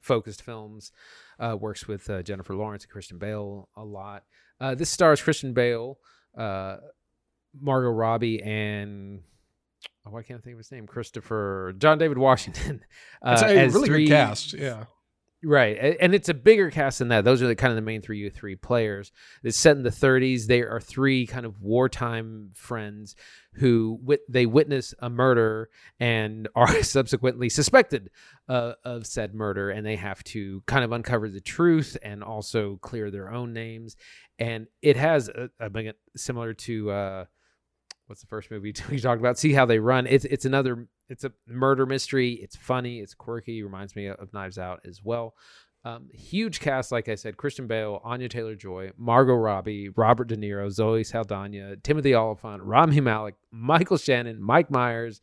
focused films. Uh, works with uh, Jennifer Lawrence and Christian Bale a lot. Uh, this stars Christian Bale, uh, Margot Robbie, and oh, I can't think of his name. Christopher John David Washington. Uh, It's a as really three- good cast. Yeah. Right, and it's a bigger cast than that. Those are the kind of the main three U three players. It's set in the 30s. They are three kind of wartime friends who wit- they witness a murder and are subsequently suspected uh, of said murder, and they have to kind of uncover the truth and also clear their own names. And it has a, a similar to uh, what's the first movie we talked about? See how they run. It's it's another it's a murder mystery. It's funny. It's quirky. Reminds me of Knives Out as well. Um, huge cast, like I said: Christian Bale, Anya Taylor Joy, Margot Robbie, Robert De Niro, Zoe Saldana, Timothy Olyphant, Rami Malek, Michael Shannon, Mike Myers,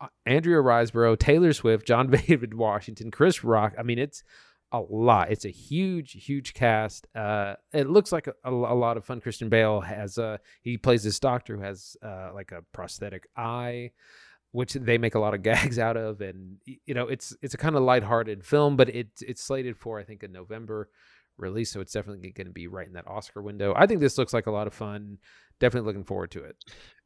uh, Andrea Riseborough, Taylor Swift, John David Washington, Chris Rock. I mean, it's a lot. It's a huge, huge cast. Uh, it looks like a, a, a lot of fun. Christian Bale has he plays this doctor who has uh, like a prosthetic eye, which they make a lot of gags out of, and you know it's it's a kind of lighthearted film, but it it's slated for I think a November release, so it's definitely going to be right in that Oscar window. I think this looks like a lot of fun. Definitely looking forward to it.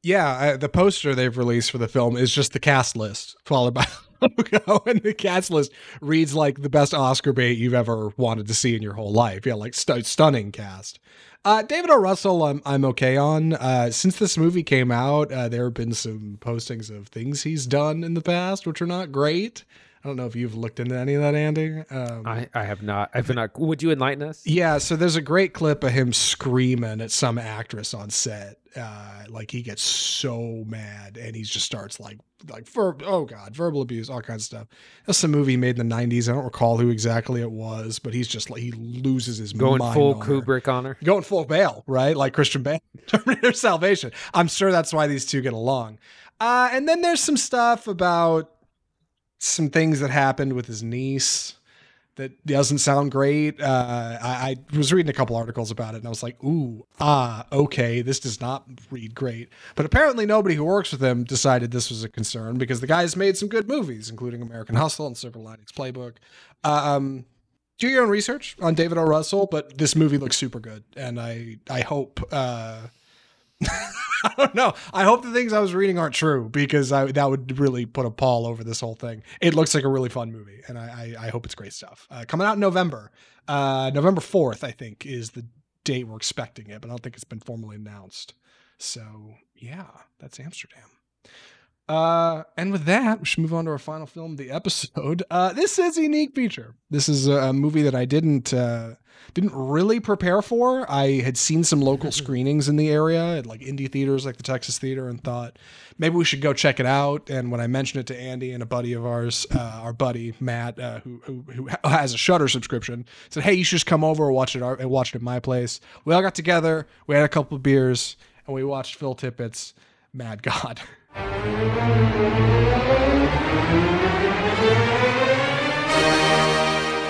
Yeah, I, the poster they've released for the film is just the cast list followed by logo, and the cast list reads like the best Oscar bait you've ever wanted to see in your whole life. Yeah, like st- stunning cast. Uh, David O. Russell, I'm I'm okay on. Uh, since this movie came out, uh, there have been some postings of things he's done in the past, which are not great. I don't know if you've looked into any of that, Andy. Um, I, I have not. I've not. Would you enlighten us? yeah, so there's a great clip of him screaming at some actress on set. Uh, like he gets so mad and he just starts like like ver- oh god, verbal abuse, all kinds of stuff. That's a movie made in the '90s. I don't recall who exactly it was, but he's just like he loses his Going mind full on her. Kubrick on her. going full Bale, right? Like Christian Bale, Terminator Salvation. I'm sure that's why these two get along. Uh, and then there's some stuff about some things that happened with his niece that doesn't sound great. Uh, I, I was reading a couple articles about it and I was like, ooh, ah, okay, this does not read great. But apparently, nobody who works with him decided this was a concern because the guy's made some good movies, including American Hustle and Silver Linings Playbook. Um, do your own research on David O. Russell, but this movie looks super good, and I I hope. Uh, I don't know. I hope the things I was reading aren't true because I, that would really put a pall over this whole thing. It looks like a really fun movie, and I, I, I hope it's great stuff. Uh, coming out in November, uh, November fourth, I think, is the date we're expecting it, but I don't think it's been formally announced. So yeah, that's Amsterdam. Uh, and with that, we should move on to our final film of the episode. Uh, this is a unique feature. This is a, movie that I didn't uh, didn't really prepare for. I had seen some local screenings in the area at like indie theaters, like the Texas Theater, and thought maybe we should go check it out. And when I mentioned it to Andy and a buddy of ours, uh, our buddy Matt, uh, who, who who has a Shudder subscription, said, "Hey, you should just come over and watch it and watch it at my place." We all got together. We had a couple of beers, and we watched Phil Tippett's Mad God.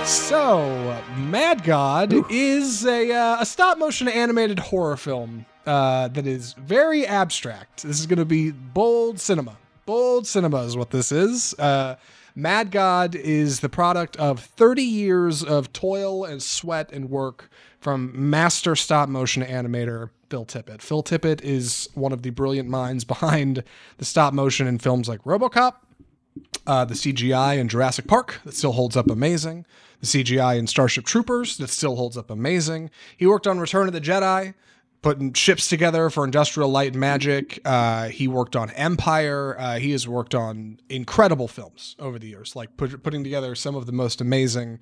So, Mad God is a, uh, a stop motion animated horror film uh, that is very abstract. This is going to be bold cinema. Bold cinema is what this is. Uh, Mad God is the product of 30 years of toil and sweat and work from master stop motion animator Phil Tippett. Phil Tippett is one of the brilliant minds behind the stop motion in films like Robocop, uh, the CGI in Jurassic Park that still holds up amazing, the CGI in Starship Troopers that still holds up amazing. He worked on Return of the Jedi, putting ships together for Industrial Light and Magic. Uh, he worked on Empire. Uh, he has worked on incredible films over the years, like put, putting together some of the most amazing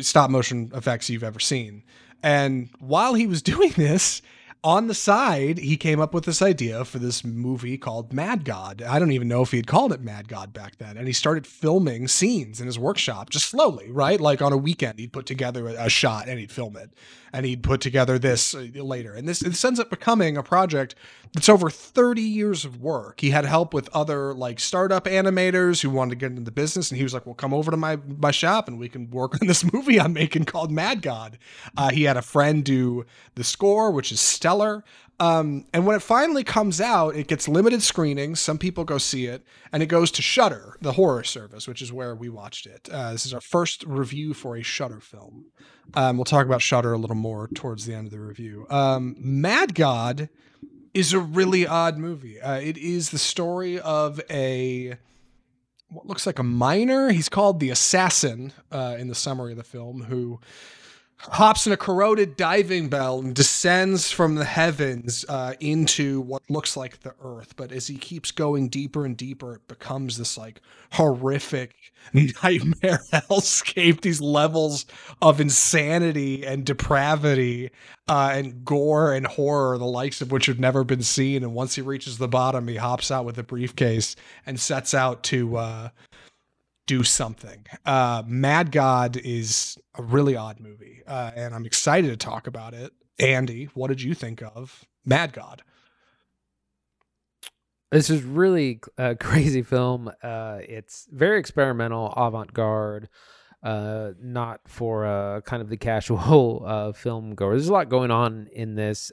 stop motion effects you've ever seen. And while he was doing this, on the side, he came up with this idea for this movie called Mad God. I don't even know if he had called it Mad God back then. And he started filming scenes in his workshop just slowly, right? Like on a weekend, he'd put together a shot and he'd film it. And he'd put together this uh, later. And this, this ends up becoming a project that's over 30 years of work. He had help with other like startup animators who wanted to get into the business. And he was like, well, come over to my, my shop and we can work on this movie I'm making called Mad God. Uh, he had a friend do the score, which is stellar stellar. Um, and when it finally comes out, it gets limited screenings. Some people go see it, and it goes to Shudder, the horror service, which is where we watched it. Uh, this is our first review for a Shudder film. Um, we'll talk about Shudder a little more towards the end of the review. Um, Mad God is a really odd movie. Uh, it is the story of a what looks like a miner. He's called the assassin uh, in the summary of the film, who hops in a corroded diving bell and descends from the heavens uh, into what looks like the earth. But as he keeps going deeper and deeper, it becomes this like horrific nightmare hellscape. These levels of insanity and depravity uh, and gore and horror, the likes of which have never been seen. And once he reaches the bottom, he hops out with a briefcase and sets out to uh, do something. Uh, Mad God is a really odd movie, uh, and I'm excited to talk about it. Andy, what did you think of Mad God? This is really a crazy film. Uh, it's very experimental, avant-garde, uh, not for uh, kind of the casual uh, film goer. There's a lot going on in this,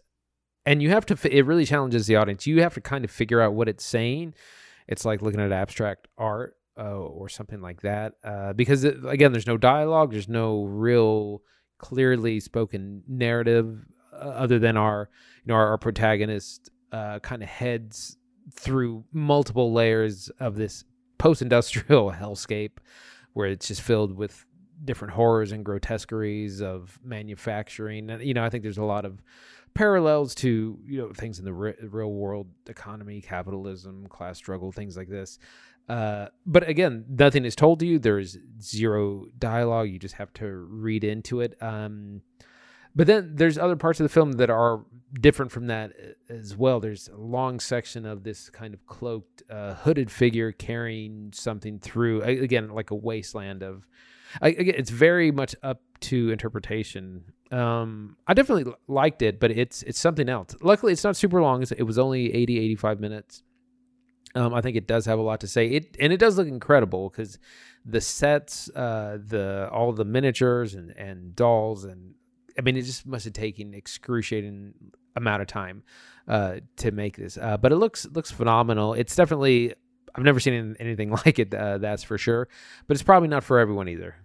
and you have to. It really challenges the audience. You have to kind of figure out what it's saying. It's like looking at abstract art uh, or something like that. Uh, because it, again, there's no dialogue, there's no real clearly spoken narrative uh, other than our, you know, our, our protagonist uh, kind of heads through multiple layers of this post-industrial hellscape where it's just filled with different horrors and grotesqueries of manufacturing. And you know, I think there's a lot of parallels to you know things in the re- real world economy, capitalism, class struggle, things like this. Uh, but again, nothing is told to you. There's zero dialogue. You just have to read into it. Um, but then there's other parts of the film that are different from that uh, as well. There's a long section of this kind of cloaked, uh, hooded figure carrying something through, again, like a wasteland of. Again, it's very much up to interpretation. Um, I definitely liked it, but it's it's something else. Luckily, it's not super long. It was only 80, 85 minutes. Um, I think it does have a lot to say. It and it does look incredible because the sets, uh, the all the miniatures and and dolls, and I mean, it just must have taken excruciating amount of time uh, to make this. Uh, but it looks looks phenomenal. It's definitely I've never seen anything like it. Uh, that's for sure. But it's probably not for everyone either.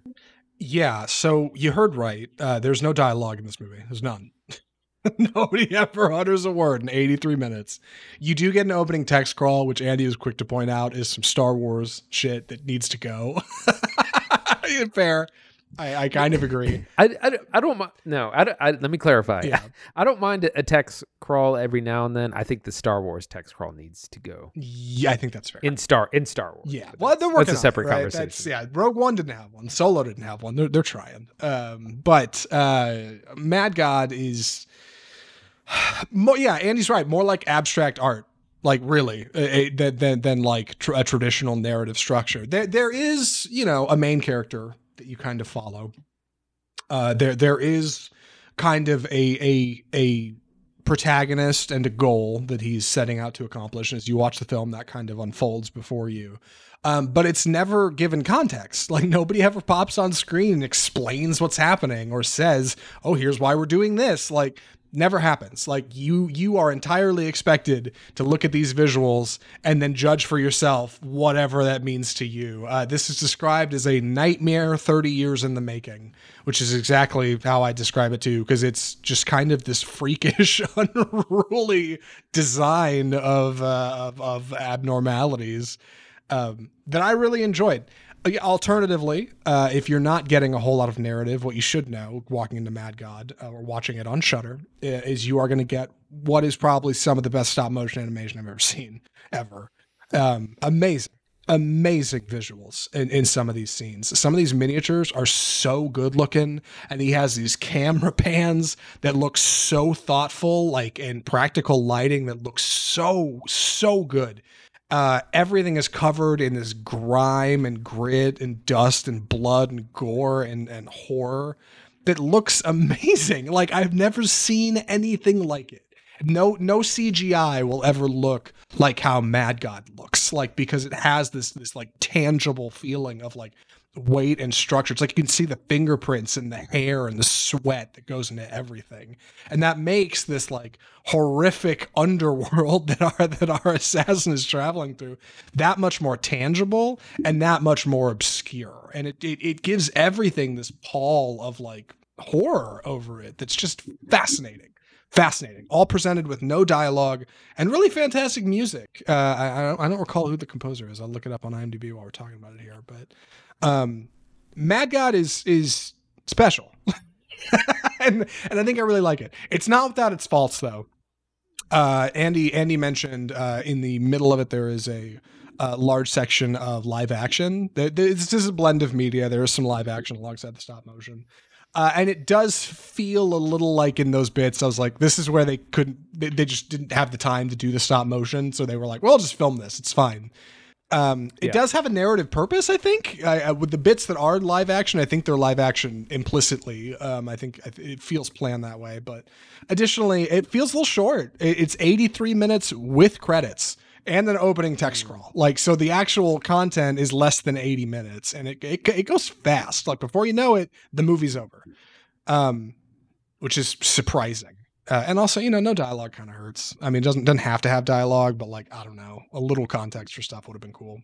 Yeah. So you heard right. Uh, there's no dialogue in this movie. There's none. Nobody ever utters a word in 83 minutes. You do get an opening text crawl, which Andy is quick to point out is some Star Wars shit that needs to go. Fair. I, I, kind of agree. I, I, I don't mind. No, I, I, let me clarify. Yeah. I don't mind a text crawl every now and then. I think the Star Wars text crawl needs to go. Yeah, I think that's fair. In Star in Star Wars. Yeah, well, they're working. That's a separate it, right? conversation. That's, yeah, Rogue One didn't have one. Solo didn't have one. They're they're trying. Um, but uh, Mad God is more, yeah, Andy's right. More like abstract art, like really, than than, than like tr- a traditional narrative structure. There there is you know a main character that you kind of follow. Uh, there there is kind of a a a protagonist and a goal that he's setting out to accomplish. And as you watch the film, that kind of unfolds before you. Um, but it's never given context. Like nobody ever pops on screen and explains what's happening or says, "Oh, here's why we're doing this." Like never happens. Like you you are entirely expected to look at these visuals and then judge for yourself whatever that means to you. Uh, this is described as a nightmare 30 years in the making which is exactly how i describe it too because it's just kind of this freakish unruly design of, uh, of, of abnormalities um, that i really enjoyed Alternatively, uh, if you're not getting a whole lot of narrative, what you should know walking into Mad God uh, or watching it on Shudder is you are going to get what is probably some of the best stop motion animation I've ever seen ever. Um, amazing, amazing visuals in, in some of these scenes. Some of these miniatures are so good looking, and he has these camera pans that look so thoughtful, like in practical lighting that looks so so good. Uh, everything is covered in this grime and grit and dust and blood and gore and, and horror that looks amazing. Like I've never seen anything like it. No no CGI will ever look like how Mad God looks. Like because it has this this like tangible feeling of like weight and structure. It's like you can see the fingerprints and the hair and the sweat that goes into everything. And that makes this like horrific underworld that our that our assassin is traveling through that much more tangible and that much more obscure. And it it, it gives everything this pall of like horror over it that's just fascinating fascinating. All presented with no dialogue and really fantastic music. Uh, I, I, don't, recall who the composer is. I'll look it up on IMDb while we're talking about it here. But um, Mad God is is special, and and I think I really like it. It's not without its faults though. Uh, Andy Andy mentioned uh, in the middle of it there is a uh, large section of live action. This is a blend of media. There is some live action alongside the stop motion. Uh, and it does feel a little like in those bits. I was like, this is where they couldn't, they, they, just didn't have the time to do the stop motion. So they were like, well, I'll just film this. It's fine. Um, it yeah. does have a narrative purpose, I think. I, I, with the bits that are live action, I think they're live action implicitly. Um, I think it feels planned that way. But additionally, it feels a little short. it's 83 minutes with credits and an opening text hmm. scroll. Like, so the actual content is less than 80 minutes and it, it, it goes fast. Like, before you know it, the movie's over, um, which is surprising. Uh, and also, you know, no dialogue kind of hurts. I mean, it doesn't doesn't have to have dialogue, but like I don't know, a little context for stuff would have been cool.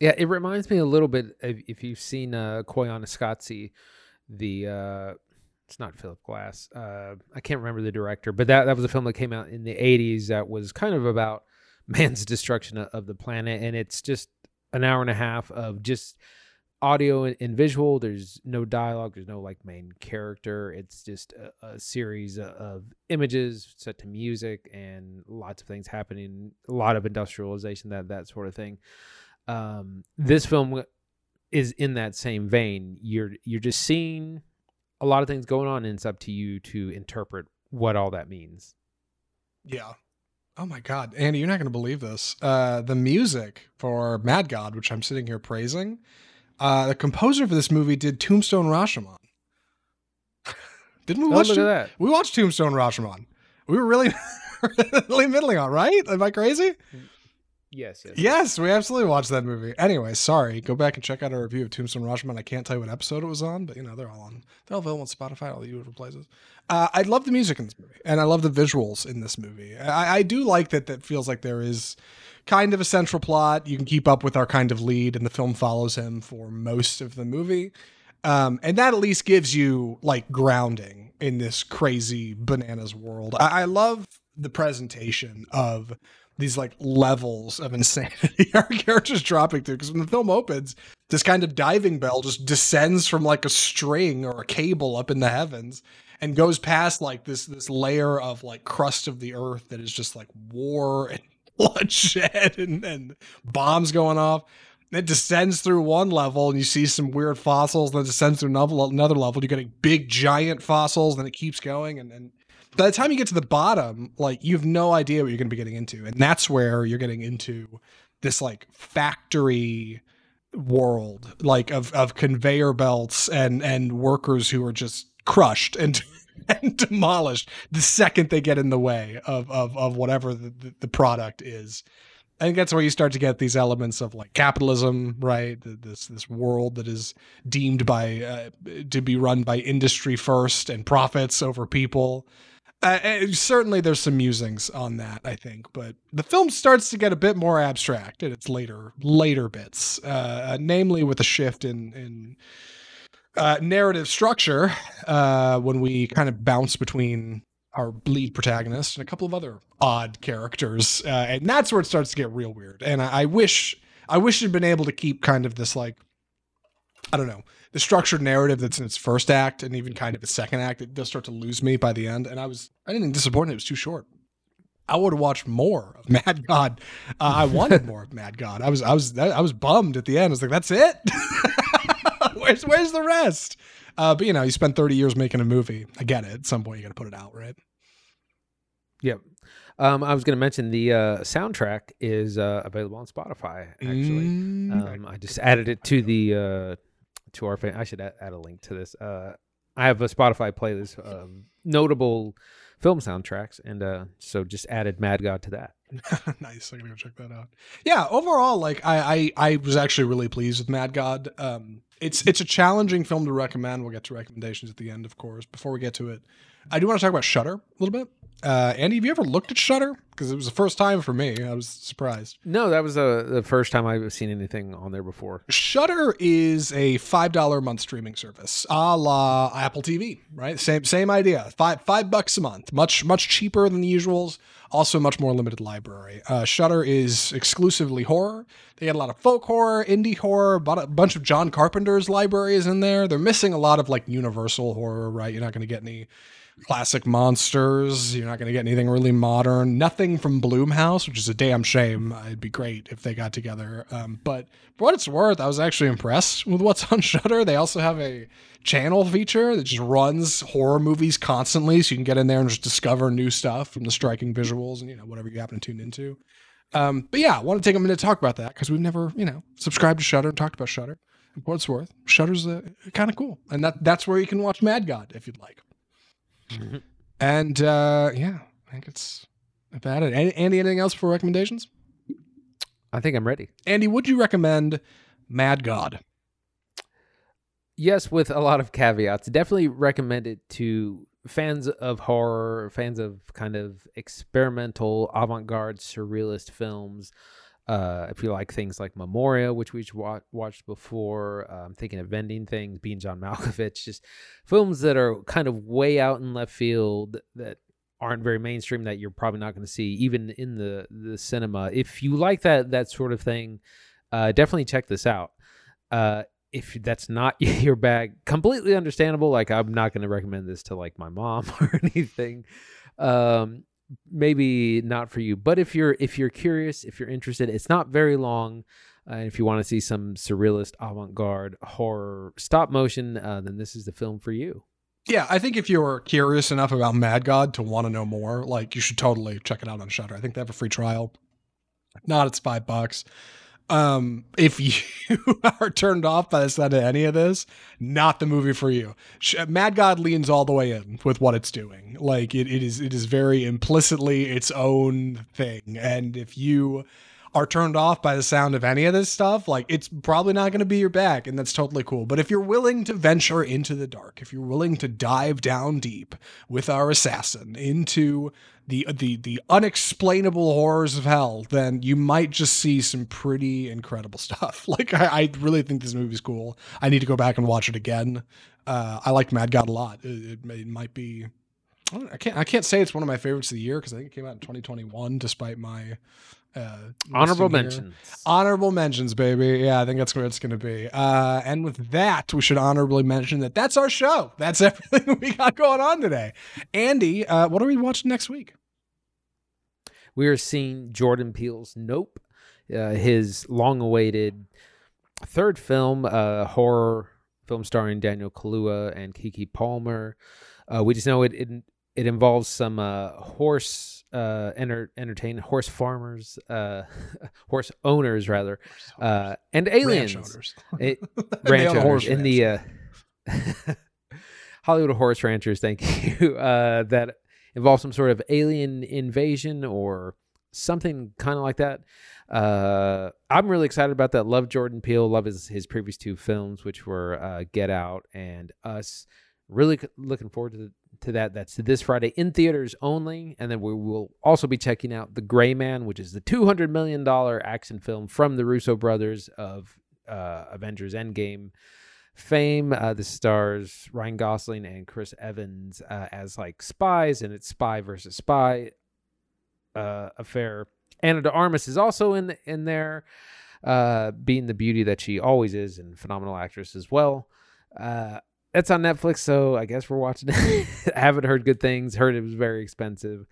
Yeah, it reminds me a little bit of if you've seen uh, Koyaanisqatsi, the uh, it's not Philip Glass. Uh, I can't remember the director, but that that was a film that came out in the '80s that was kind of about man's destruction of the planet, and it's just an hour and a half of just audio and, visual. There's no dialogue. There's no like main character. It's just a, a, series of images set to music and lots of things happening. A lot of industrialization, that that sort of thing. Um, this film is in that same vein. You're you're just seeing a lot of things going on, and it's up to you to interpret what all that means. Yeah. Oh my God, Andy, you're not going to believe this. Uh, the music for Mad God, which I'm sitting here praising, uh, the composer for this movie did Tombstone Rashomon. Didn't we oh, watch? Look at that. We watched Tombstone Rashomon. We were really, really middling on, right? Am I crazy? Yes, yes. Yes, we absolutely watched that movie. Anyway, sorry. Go back and check out our review of Tombstone Rashomon. I can't tell you what episode it was on, but you know, they're all on. They're all available on Spotify, all the usual places. Uh, I love the music in this movie, and I love the visuals in this movie. I, I do like that. That feels like there is kind of a central plot. You can keep up with our kind of lead, and the film follows him for most of the movie. Um, and that at least gives you like grounding in this crazy bananas world. I, I love the presentation of these like levels of insanity our characters dropping through because when the film opens this kind of diving bell just descends from like a string or a cable up in the heavens and goes past like this this layer of like crust of the earth that is just like war and bloodshed and, and bombs going off. It descends through one level and you see some weird fossils, then descends through another, level. You're getting big giant fossils, then it keeps going. And, and by the time you get to the bottom, like you have no idea what you're going to be getting into. And that's where you're getting into this like factory world, like of, of conveyor belts and, and workers who are just crushed and and demolished the second they get in the way of of, of whatever the, the, product is. I think that's where you start to get these elements of like capitalism, right? This this world that is deemed by uh, to be run by industry first and profits over people. Uh, certainly, there's some musings on that, I think, but the film starts to get a bit more abstract in its later later bits, uh, namely with a shift in in uh, narrative structure uh, when we kind of bounce between our lead protagonist and a couple of other odd characters, uh, and that's where it starts to get real weird. And I, I wish I wish it'd been able to keep kind of this like I don't know the structured narrative that's in its first act and even kind of its second act. It does start to lose me by the end, and I was I didn't think disappointed. It was too short. I would have watched more of Mad God. Uh, I wanted more of Mad God. I was I was I was bummed at the end. I was like, that's it. where's where's the rest? Uh, but you know, you spend 30 years making a movie. I get it. At some point, you got to put it out, right? Yep. Um, I was going to mention the uh, soundtrack is uh, available on Spotify. Actually, Mm. um, I just added it to the uh, to our. Fan- I should add, add a link to this. Uh, I have a Spotify playlist of notable film soundtracks, and uh, so just added Mad God to that. nice. I'm gonna go check that out. Yeah, overall, like I, I, I was actually really pleased with Mad God. Um, it's it's a challenging film to recommend. We'll get to recommendations at the end, of course. Before we get to it, I do want to talk about Shudder a little bit. Uh, Andy, have you ever looked at Shudder? Because it was the first time for me. I was surprised. No, that was uh, the first time I've seen anything on there before. Shudder is a five dollar a month streaming service, a la Apple TV, right? Same same idea. Five five bucks a month, much much cheaper than the usuals. Also, much more limited library. Uh, Shudder is exclusively horror. They had a lot of folk horror, indie horror, a bunch of John Carpenter's libraries in there. They're missing a lot of like universal horror, right? You're not going to get any classic monsters. You're not going to get anything really modern. Nothing from Blumhouse, which is a damn shame. It'd be great if they got together. Um, but for what it's worth, I was actually impressed with what's on Shudder. They also have a channel feature that just runs horror movies constantly, so you can get in there and just discover new stuff from the striking visuals and you know whatever you happen to tune into. Um, but yeah, I want to take a minute to talk about that because we've never, you know, subscribed to Shudder and talked about Shudder. For what it's worth, Shudder's uh, kind of cool, and that that's where you can watch Mad God if you'd like. And uh, yeah, I think it's about it. Andy, Andy, anything else for recommendations? I think I'm ready. Andy, would you recommend Mad God? Yes, with a lot of caveats. Definitely recommend it to fans of horror, fans of kind of experimental, avant garde, surrealist films. Uh, if you like things like Memoria, which we've wa- watched before, uh, I'm thinking of Vending Things, being John Malkovich, just films that are kind of way out in left field that aren't very mainstream that you're probably not going to see even in the the cinema. If you like that that sort of thing, uh, definitely check this out. Uh, if that's not your bag, completely understandable. Like I'm not going to recommend this to like my mom or anything. Um, maybe not for you, but if you're if you're curious, if you're interested, it's not very long. Uh, if you want to see some surrealist, avant-garde horror stop motion, uh, then this is the film for you. Yeah, I think if you're curious enough about Mad God to want to know more, like you should totally check it out on Shudder. I think they have a free trial. If not, it's five bucks. Um, if you are turned off by the sound of any of this, not the movie for you. Mad God leans all the way in with what it's doing. Like it, it is, it is very implicitly its own thing. And if you are turned off by the sound of any of this stuff, like it's probably not going to be your bag, and that's totally cool. But if you're willing to venture into the dark, if you're willing to dive down deep with our assassin into the the the unexplainable horrors of hell, then you might just see some pretty incredible stuff. Like I, I really think this movie's cool. I need to go back and watch it again. Uh, I liked Mad God a lot. It, it, it might be. I, I can't. I can't say it's one of my favorites of the year because I think it came out in 2021, despite my uh, Honorable mentions. Honorable mentions, baby. Yeah, I think that's where it's going to be. Uh, and with that, we should honorably mention that that's our show. That's everything we got going on today. Andy, uh, what are we watching next week? we are seeing Jordan Peele's Nope, uh, his long-awaited third film, uh, horror film starring Daniel Kaluuya and Keke Palmer. Uh, we just know it it, it involves some uh, horse uh, enter, entertain horse farmers, uh, horse owners rather, uh, and aliens. Ranch owners. It, ranch owners horse in ranch. the uh, Hollywood horse ranchers. Thank you. Uh, that involves some sort of alien invasion or something kind of like that. Uh, I'm really excited about that. Love Jordan Peele. Love his his previous two films, which were uh, Get Out and Us. Really looking forward to to that. That's this Friday in theaters only, and then we will also be checking out The Gray Man, which is the 200 million dollar action film from the Russo brothers of uh, Avengers Endgame fame. Uh, this stars Ryan Gosling and Chris Evans uh, as like spies, and it's spy versus spy uh, affair. Ana de Armas is also in in there, uh, being the beauty that she always is, and phenomenal actress as well. Uh, that's on Netflix, so I guess we're watching it. Haven't heard good things. Heard it was very expensive.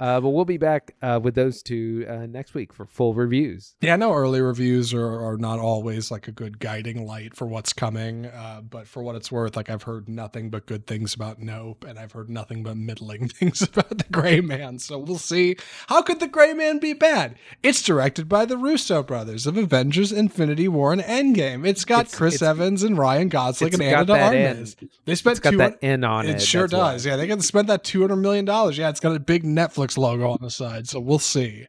Uh, but we'll be back uh, with those two uh, next week for full reviews. Yeah, I know early reviews are, are not always like a good guiding light for what's coming. Uh, but for what it's worth, like I've heard nothing but good things about Nope, and I've heard nothing but middling things about The Gray Man. So we'll see. How could The Gray Man be bad? It's directed by the Russo brothers of Avengers, Infinity War, and Endgame. It's got It's- Chris it's- Evans and Ryan Gosling and Ana de. Armas. They spent It's got two- that N on it. it sure that's why. does. Yeah, they spend that two hundred million dollars. Yeah, it's got a big Netflix logo on the side, so we'll see.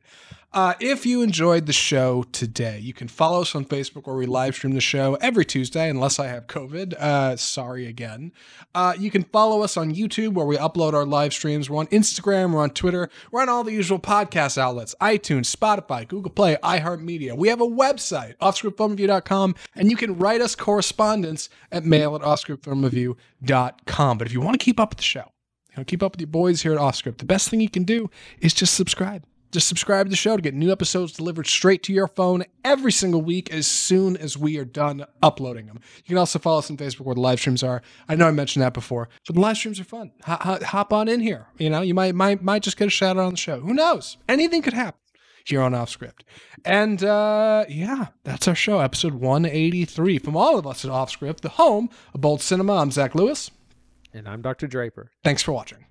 Uh, if you enjoyed the show today, you can follow us on Facebook where we live stream the show every Tuesday, unless I have COVID. Uh, sorry again. Uh, you can follow us on YouTube where we upload our live streams. We're on Instagram, we're on Twitter, we're on all the usual podcast outlets iTunes, Spotify, Google Play, iHeartMedia. We have a website, offscriptfilmreview.com, and you can write us correspondence at mail at offscriptfilmreview.com. But if you want to keep up with the show, know, keep up with your boys here at Offscript. The best thing you can do is just subscribe. Just subscribe to the show to get new episodes delivered straight to your phone every single week as soon as we are done uploading them. You can also follow us on Facebook where the live streams are. I know I mentioned that before, but the live streams are fun. Hop, on in here. You know, you might might might just get a shout out on the show. Who knows? Anything could happen here on Offscript. And uh, yeah, that's our show, episode 183. From all of us at Offscript, the home of Bold Cinema, I'm Zach Lewis. And I'm Dr. Draper. Thanks for watching.